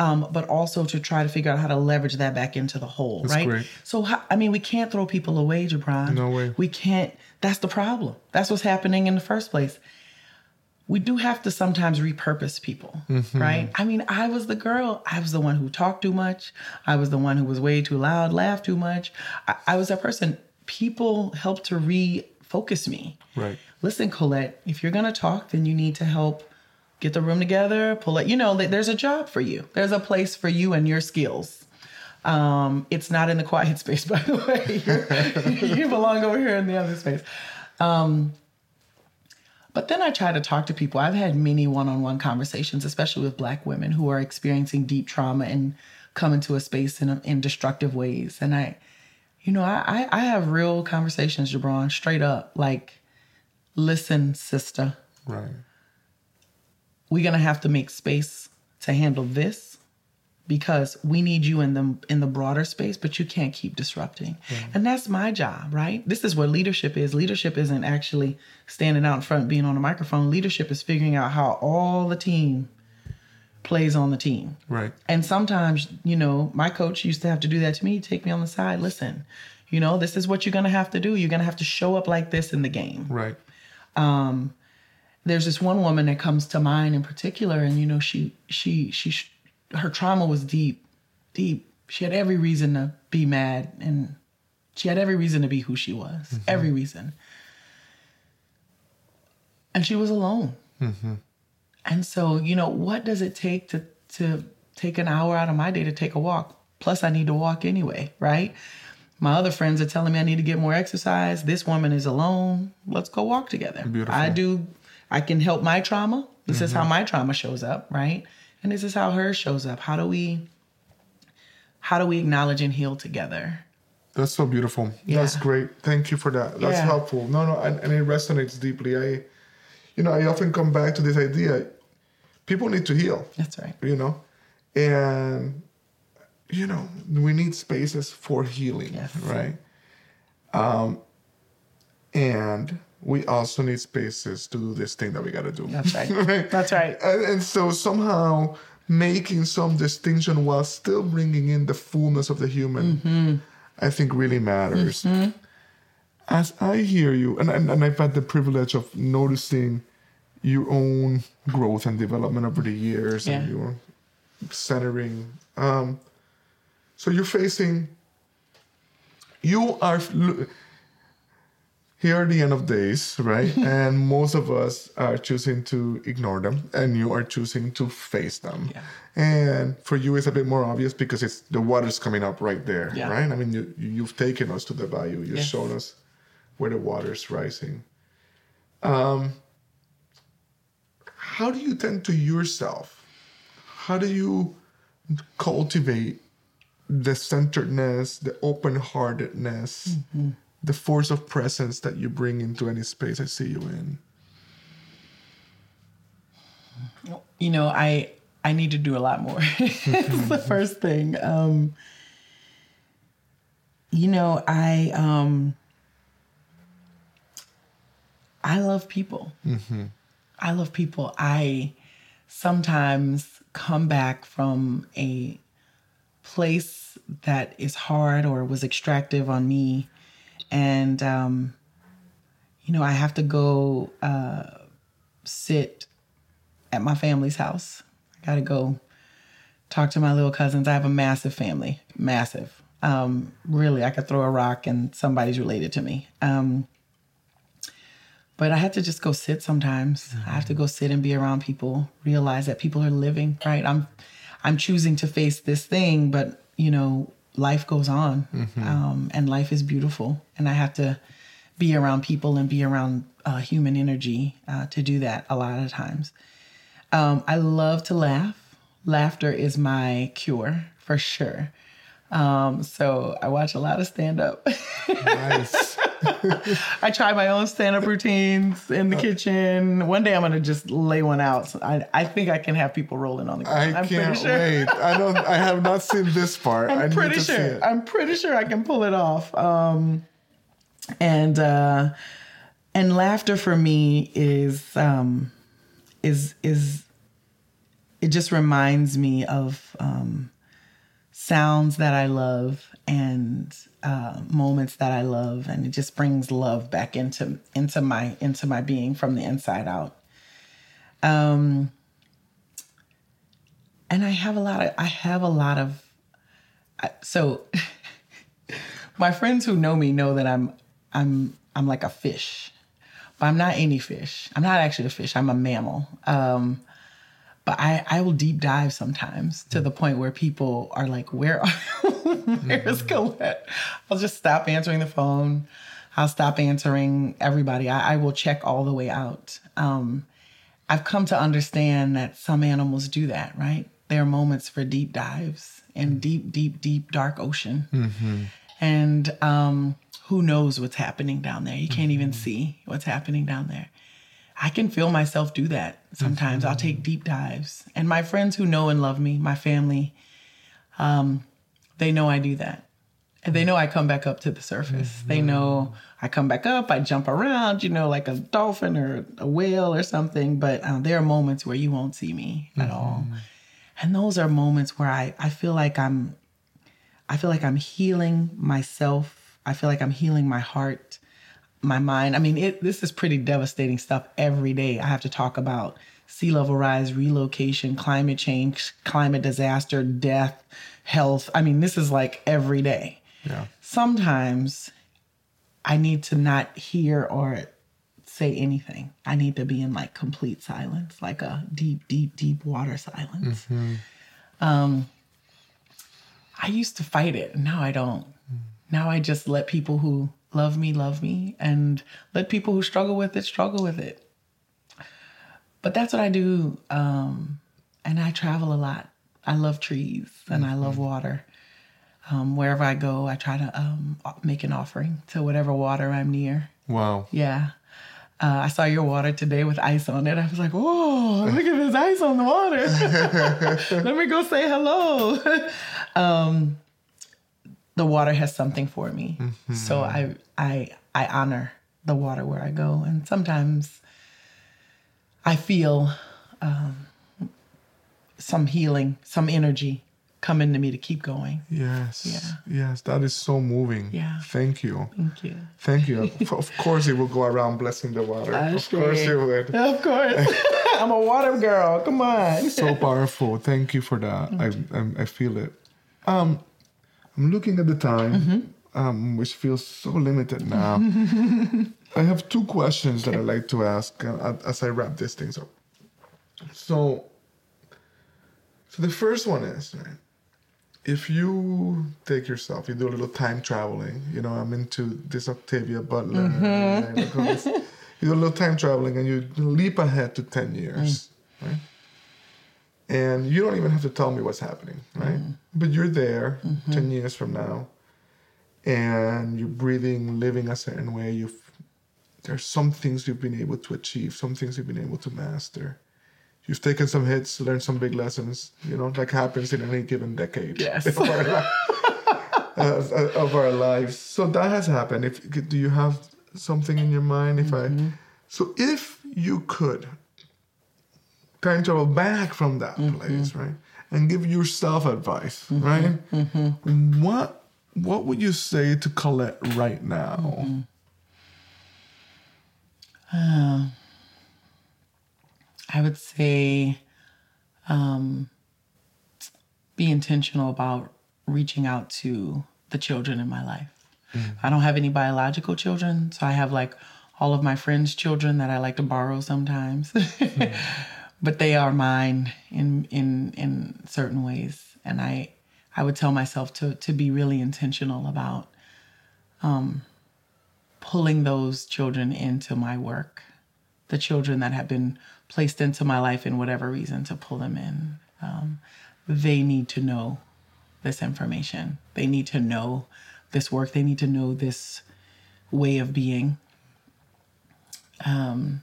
um, but also to try to figure out how to leverage that back into the whole, right? great. So, I mean, we can't throw people away, Jabron. No way. We can't. That's the problem. That's what's happening in the first place. We do have to sometimes repurpose people, Mm-hmm. right? I mean, I was the girl. I was the one who talked too much. I was the one who was way too loud, laughed too much. I, I was that person. People help to refocus me. Right. Listen, Colette, if you're gonna talk, then you need to help get the room together, pull it. You know, there's a job for you. There's a place for you and your skills. Um, it's not in the quiet *laughs* space, by the way. *laughs* you belong over here in the other space. Um, but then I try to talk to people. I've had many one on one conversations, especially with Black women who are experiencing deep trauma and come into a space in, in destructive ways. And I, you know, I, I have real conversations, Jabron, straight up like, listen, sister. Right. We're gonna have to make space to handle this because we need you in the in the broader space, but you can't keep disrupting. And that's my job, right? This is what leadership is. Leadership isn't actually standing out in front, being on a microphone. Leadership is figuring out how all the team plays on the team. Right. And sometimes, you know, my coach used to have to do that to me, take me on the side. Listen, you know, this is what you're gonna have to do. You're gonna have to show up like this in the game Right. Um there's this one woman that comes to mind in particular and you know she she she her trauma was deep deep she had every reason to be mad and she had every reason to be who she was every reason and she was alone and so you know what does it take to to take an hour out of my day to take a walk plus i need to walk anyway right my other friends are telling me i need to get more exercise this woman is alone let's go walk together Beautiful. i do i can help my trauma this is how mm-hmm. my trauma shows up right and this is how hers shows up how do we how do we acknowledge and heal together That's so beautiful. That's great. Thank you for that. That's Yeah. helpful. No, no, and, and it resonates deeply. I, you know, I often come back to this idea. People need to heal. that's right You know, and you know we need spaces for healing, Yes. right? Um, and we also need spaces to do this thing that we got to do. that's *laughs* right that's right and, and so somehow making some distinction while still bringing in the fullness of the human i think really matters as i hear you and, and, and i've had the privilege of noticing your own growth and development over the years and Yeah. your centering um, so you're facing you are here are the end of days, right? *laughs* and most of us are choosing to ignore them, and you are choosing to face them. Yeah. And for you, it's a bit more obvious because it's the water's coming up right there, Yeah. right? I mean, you, you've taken us to the bayou. You've Yes. shown us where the water's rising. Um, how do you tend to yourself? How do you cultivate the centeredness, the open heartedness, the force of presence that you bring into any space I see you in. you know i i need to do a lot more *laughs* it's the *laughs* first thing um you know i um i love people i love people i sometimes come back from a place that is hard or was extractive on me and um you know i have to go uh sit at my family's house. I got to go talk to my little cousins. I have a massive family, massive. Um, really, I could throw a rock and somebody's related to me. Um, but I have to just go sit sometimes. I have to go sit and be around people, realize that people are living, right? I'm I'm choosing to face this thing, but you know, life goes on. Um, and life is beautiful. And I have to be around people and be around uh, human energy uh, to do that a lot of times. Um, I love to laugh. Laughter is my cure for sure. Um, so I watch a lot of stand up. *laughs* Nice. I try my own stand up routines in the kitchen. One day I'm gonna just lay one out. So I, I think I can have people rolling on the ground. I'm can't pretty sure. wait. I don't. I have not seen this part. I I'm need pretty to see sure. I'm pretty sure I can pull it off. Um, and uh, and laughter for me is um, is is it just reminds me of um, sounds that I love and uh, moments that I love, and it just brings love back into into my into my being from the inside out. Um, and I have a lot of I have a lot of so *laughs* my friends who know me know that I'm I'm I'm like a fish, but I'm not any fish. I'm not actually a fish. I'm a mammal. Um, but I, I will deep dive sometimes to the point where people are like, "Where are *laughs* where's Colette?" I'll just stop answering the phone. I'll stop answering everybody. I, I will check all the way out. Um, I've come to understand that some animals do that. Right? There are moments for deep dives in deep, deep, deep, dark ocean, and um, who knows what's happening down there? You can't even see what's happening down there. I can feel myself do that sometimes. I'll take deep dives. And my friends who know and love me, my family, um, they know I do that. And they know I come back up to the surface. They know I come back up, I jump around, you know, like a dolphin or a whale or something. But uh, there are moments where you won't see me at all. And those are moments where I, I feel like I'm I feel like I'm healing myself. I feel like I'm healing my heart my mind. I mean, it, this is pretty devastating stuff every day. I have to talk about sea level rise, relocation, climate change, climate disaster, death, health. I mean, this is like every day. Yeah. Sometimes I need to not hear or say anything. I need to be in like complete silence, like a deep, deep, deep water silence. Um, I used to fight it. Now I don't. Now I just let people who love me love me and let people who struggle with it struggle with it. But that's what I do. Um, and I travel a lot. I love trees and I love water. Um, wherever I go, I try to um, make an offering to whatever water I'm near. Wow. Yeah. Uh, I saw your water today with ice on it. I was like, whoa, look at this ice on the water. *laughs* Let me go say hello. *laughs* um, the water has something for me. So I, I, I honor the water where I go. And sometimes I feel um, some healing, some energy come into me to keep going. Yes. Yeah. Yes. That is so moving. Yeah. Thank you. Thank you. Thank you. Of- course, you will go around blessing the water. I of course, you would. Of course. *laughs* I'm a water girl. Come on. so powerful. Thank you for that. I, I I feel it. Um, I'm looking at the time, um, which feels so limited now. *laughs* I have two questions that I like to ask uh, as I wrap these things up. So, so the first one is right, if you take yourself, you do a little time traveling. You know, I'm into this Octavia Butler. and I go this- *laughs* you do a little time traveling, and you leap ahead to ten years, right? and you don't even have to tell me what's happening, right? But you're there 10 years from now and you're breathing, living a certain way. You've there's some things you've been able to achieve, some things you've been able to master. You've taken some hits, learned some big lessons, you know, like happens in any given decade Yes. of, our li- *laughs* uh, of our lives. So that has happened. If do you have something in your mind? If I mm-hmm. so if you could time travel back from that mm-hmm. place, right? And give yourself advice, mm-hmm. right? What what would you say to Colette right now? Uh, I would say um, be intentional about reaching out to the children in my life. Mm-hmm. I don't have any biological children, so I have like all of my friends' children that I like to borrow sometimes. *laughs* Mm-hmm. but they are mine in in in certain ways, and I I would tell myself to to be really intentional about um, pulling those children into my work the children that have been placed into my life in whatever reason to pull them in. Um, they need to know this information. They need to know this work. They need to know this way of being. Um,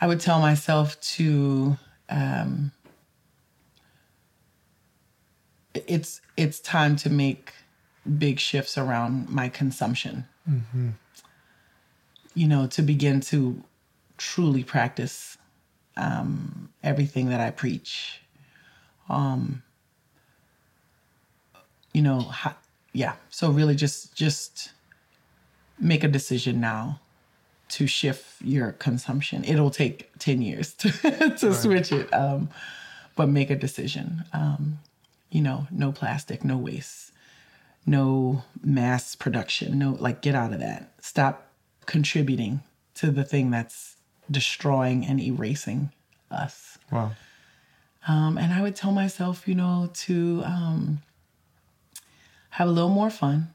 I would tell myself to. Um, it's it's time to make big shifts around my consumption. You know, to begin to truly practice um, everything that I preach. Um, you know, ha- yeah. So really, just just make a decision now to shift your consumption. It'll take ten years to, *laughs* to switch it, um, but make a decision. Um, you know, no plastic, no waste, no mass production, no like get out of that. Stop contributing to the thing that's destroying and erasing us. Wow. Um, and I would tell myself, you know, to um, have a little more fun.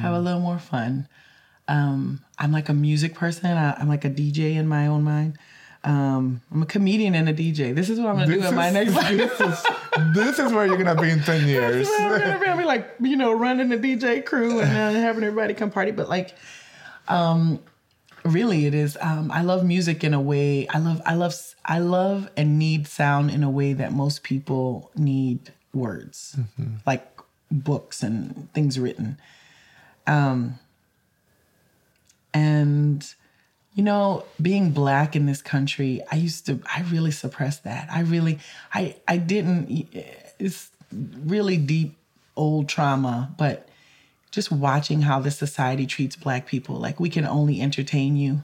Have a little more fun. Um, I'm like a music person. I, I'm like a DJ in my own mind. Um, I'm a comedian and a DJ. This is what I'm gonna do This at my next life. this is this is where you're gonna be in *laughs* ten years. I'm gonna be- I'll be like, you know, running the DJ crew and uh, having everybody come party. But like, um, really, it is. Um, I love music in a way. I love, I love, I love and need sound in a way that most people need words, like books and things written. Um, and you know being black in this country i used to i really suppressed that. I really i i didn't it's really deep old trauma but just watching how the society treats black people like we can only entertain you.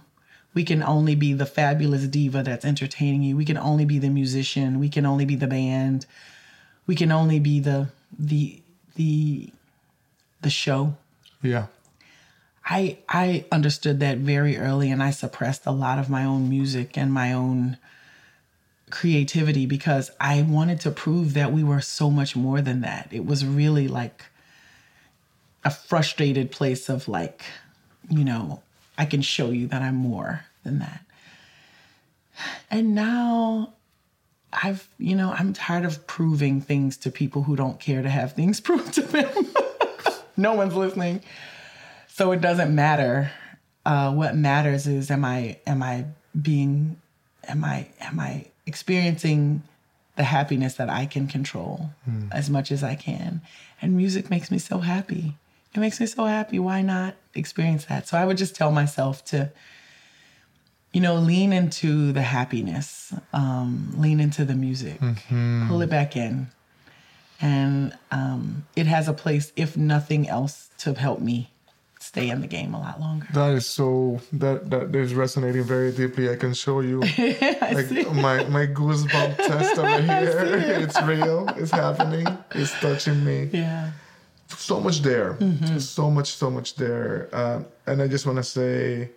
We can only be the fabulous diva that's entertaining you. We can only be the musician. We can only be the band. We can only be the the the the show. Yeah. I I understood that very early and I suppressed a lot of my own music and my own creativity because I wanted to prove that we were so much more than that. It was really like a frustrated place of like, you know, I can show you that I'm more than that. And now I've, you know, I'm tired of proving things to people who don't care to have things *laughs* proved to them. *laughs* no one's listening so it doesn't matter uh, what matters is am i am i being am i am i experiencing the happiness that i can control as much as i can? And music makes me so happy. It makes me so happy. Why not experience that? So i would just tell myself to you know lean into the happiness um, lean into the music pull it back in. And um, it has a place if nothing else to help me stay in the game a lot longer That is so that that is resonating very deeply. I can show you *laughs* like my my goosebump *laughs* test over here. *laughs* It's real. It's happening. It's touching me. yeah So much there. So much. So much there. Uh, and I just want to say,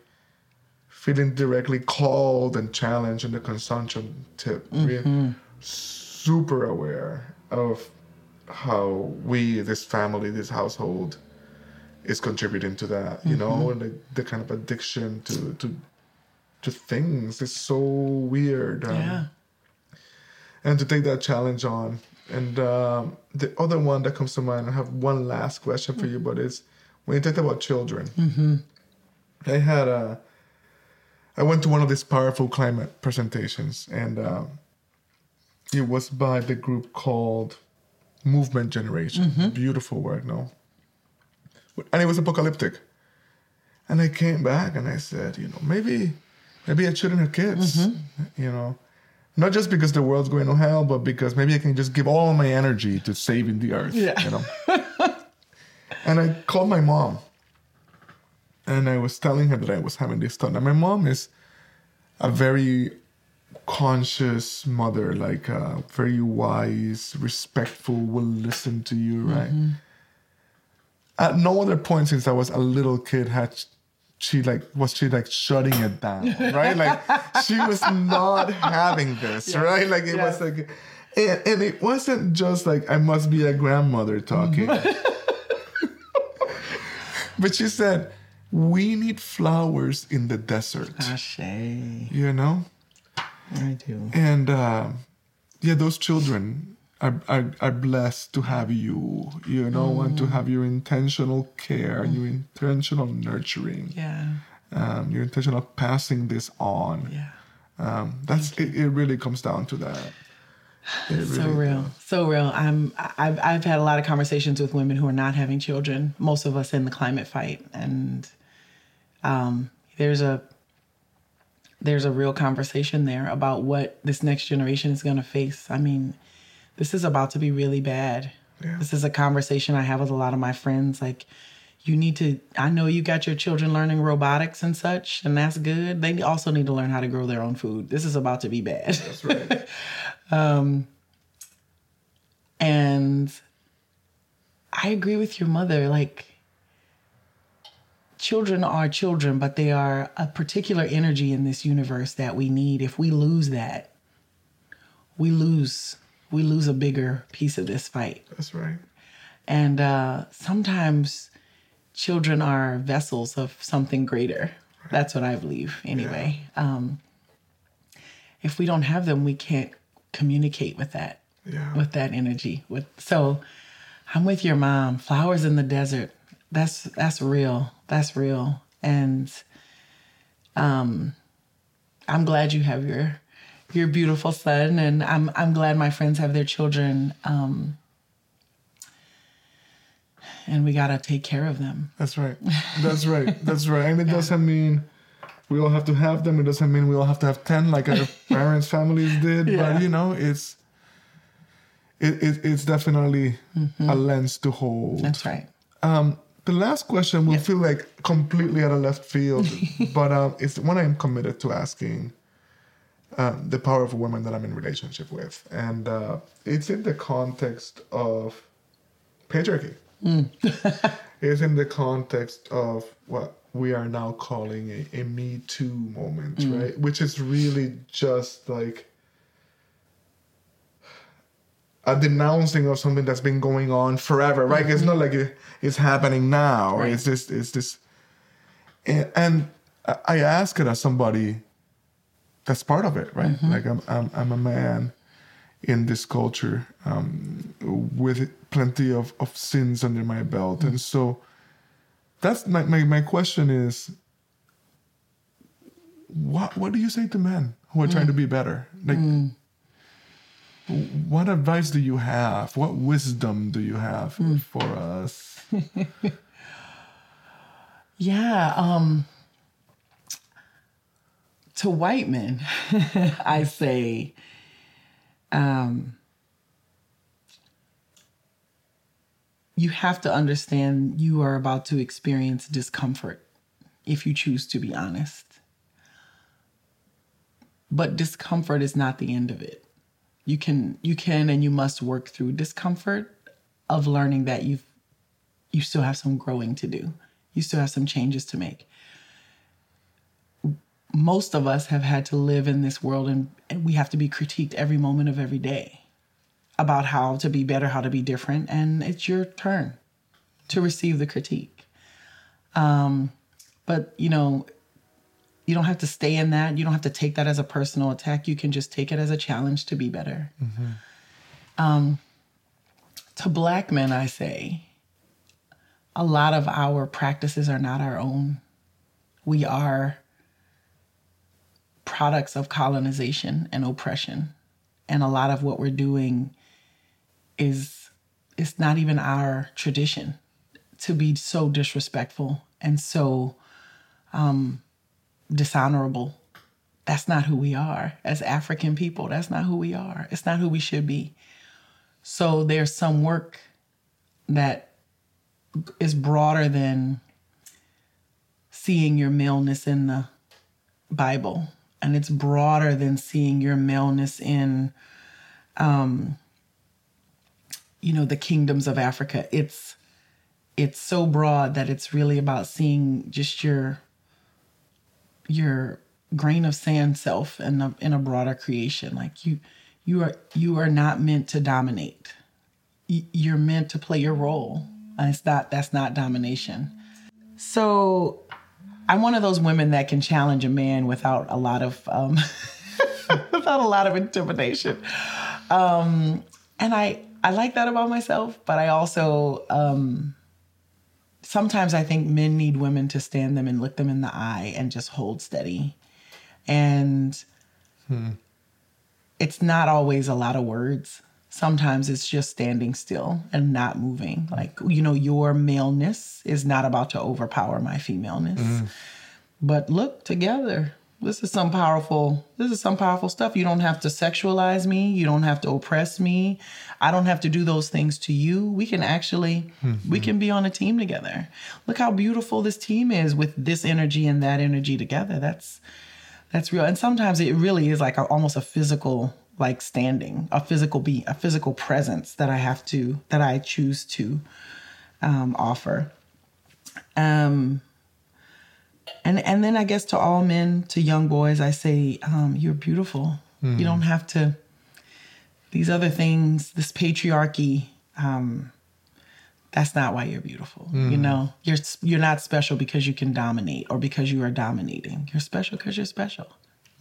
feeling directly called and challenged in the consumption tip. We're super aware of how we, this family, this household, is contributing to that. You know, and the, the kind of addiction to to to things is so weird. Um, yeah and to take that challenge on. And um, the other one that comes to mind, I have one last question for you, but it's when you talk about children. I had a, I went to one of these powerful climate presentations, and um, it was by the group called Movement Generation. Beautiful work, no? And it was apocalyptic. And I came back and I said, you know, maybe, maybe I shouldn't have kids, you know not just because the world's going to hell, but because maybe I can just give all my energy to saving the earth. Yeah. You know. *laughs* and I called my mom, and I was telling her that I was having this thought. And my mom is a very conscious mother, like uh, very wise, respectful, will listen to you, right? At no other point since I was a little kid had she like was she like shutting it down, right? Like she was not having this, right? Like it was like, and, and it wasn't just like I must be a grandmother talking, *laughs* but she said we need flowers in the desert, Ashe. you know, I do. and uh, yeah, those children. Are, are, are blessed to have you, you know, and to have your intentional care, your intentional nurturing Yeah. um, your intention of passing this on. Yeah. Um, that's it, it. Really comes down to that. It *sighs* So really real. So real. I'm I've I've had a lot of conversations with women who are not having children, most of us in the climate fight. And um there's a there's a real conversation there about what this next generation is gonna face. I mean, this is about to be really bad. Yeah. This is a conversation I have with a lot of my friends. Like, you need to, I know you got your children learning robotics and such, and that's good. They also need to learn how to grow their own food. This is about to be bad. That's right. *laughs* Um, and I agree with your mother. Like, children are children, but they are a particular energy in this universe that we need. If we lose that, we lose we lose a bigger piece of this fight. That's right. And uh, sometimes children are vessels of something greater. Right. That's what I believe, anyway. Yeah. Um, if we don't have them, we can't communicate with that, yeah. with that energy. With so, I'm with your mom. Flowers in the desert. That's that's real. That's real. And um, I'm glad you have your your beautiful son, and I'm I'm glad my friends have their children. Um, and we gotta take care of them. That's right. That's right. That's right. And it *laughs* doesn't mean we all have to have them. It doesn't mean we all have to have ten like our *laughs* parents' families did. Yeah. But you know, it's it, it it's definitely mm-hmm. a lens to hold. That's right. Um, the last question will feel like completely out of left field, *laughs* but um, it's one I'm committed to asking um, the power of a woman that I'm in relationship with, and uh, it's in the context of patriarchy. Mm. *laughs* it's in the context of what we are now calling a, a Me Too moment, mm. right? Which is really just like a denouncing of something that's been going on forever, right? Mm-hmm. It's not like it, it's happening now. Right. It's just, it's this, and, and I ask it as somebody that's part of it, right? Mm-hmm. Like I'm, I'm, I'm a man in this culture um, with plenty of, of sins under my belt, mm-hmm. and so that's my, my, my question is what what do you say to men who are mm. trying to be better like mm. what advice do you have what wisdom do you have mm. for us *laughs* yeah um to white men, *laughs* I say, um, you have to understand you are about to experience discomfort if you choose to be honest. But discomfort is not the end of it. You can you can and you must work through discomfort of learning that you've you still have some growing to do. You still have some changes to make most of us have had to live in this world and, and, we have to be critiqued every moment of every day about how to be better, how to be different. And it's your turn to receive the critique. Um, but, you know, you don't have to stay in that. You don't have to take that as a personal attack. You can just take it as a challenge to be better. Mm-hmm. Um, to Black men, I say, a lot of our practices are not our own. We are products of colonization and oppression. And a lot of what we're doing is it's not even our tradition to be so disrespectful and so um, dishonorable. That's not who we are as African people. That's not who we are. It's not who we should be. So there's some work that is broader than seeing your maleness in the Bible and it's broader than seeing your maleness in um you know the kingdoms of africa. It's it's so broad that it's really about seeing just your your grain of sand self in a, in a broader creation. Like you you are you are not meant to dominate. You're meant to play your role. And it's not that's not domination. So I'm one of those women that can challenge a man without a lot of um, *laughs* without a lot of intimidation. Um, and I I like that about myself, but I also um, sometimes I think men need women to stand them and look them in the eye and just hold steady. And hmm. it's not always a lot of words sometimes it's just standing still and not moving. Like, you know, your maleness is not about to overpower my femaleness. Mm. But look together. This is some powerful this is some powerful stuff. You don't have to sexualize me, you don't have to oppress me. I don't have to do those things to you. We can actually mm-hmm. we can be on a team together. Look how beautiful this team is with this energy and that energy together. That's that's real. And sometimes it really is like a, almost a physical like standing, a physical be a physical presence that I have to that I choose to um, offer. Um, and and then I guess to all men, to young boys, I say, um, you're beautiful. You don't have to. These other things, this patriarchy, um, that's not why you're beautiful. You know, you're you're not special because you can dominate or because you are dominating. You're special because you're special.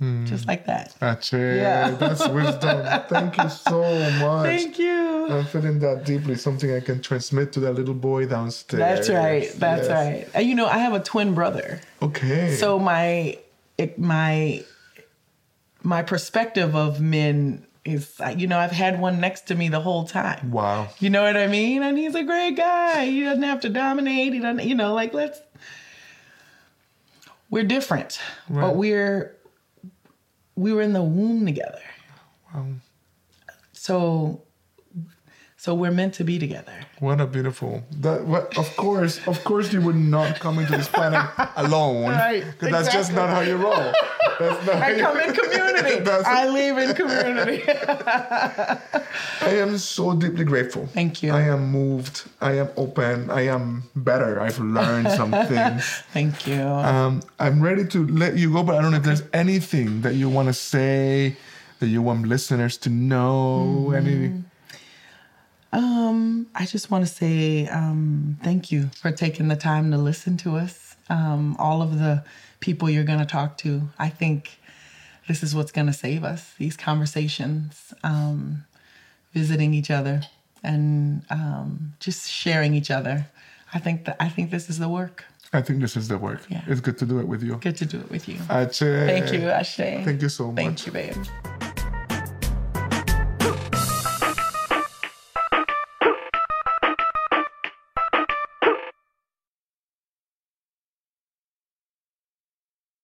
Just hmm. like that. That's it. Yeah. That's wisdom. Thank you so much. Thank you. I'm feeling that deeply. Something I can transmit to that little boy downstairs. That's right. That's Yes. right. And you know, I have a twin brother. Okay. So my it, my my perspective of men is you know I've had one next to me the whole time. wow. You know what I mean? And he's a great guy. He doesn't have to dominate. He doesn't, you know, like let's. We're different, Right. but we're we were in the womb together. Wow. So, so we're meant to be together. What a beautiful. That. What, of course. Of course, you would not come into this planet *laughs* alone. Right, Because that's just not how you roll. That's not. *laughs* I come in community. *laughs* I leave in community. I am so deeply grateful. Thank you. I am moved. I am open. I am better. I've learned some things. Thank you. Um, I'm ready to let you go, but I don't know if there's anything that you want to say that you want listeners to know. Any? Um, I just want to say um, thank you for taking the time to listen to us. Um, all of the people you're going to talk to, I think this is what's going to save us. These conversations, um, visiting each other, and um, just sharing each other. I think that I think this is the work. I think this is the work. Yeah. It's good to do it with you. Good to do it with you. Ache. Thank you, Ashe. Thank you so much. Thank you, babe.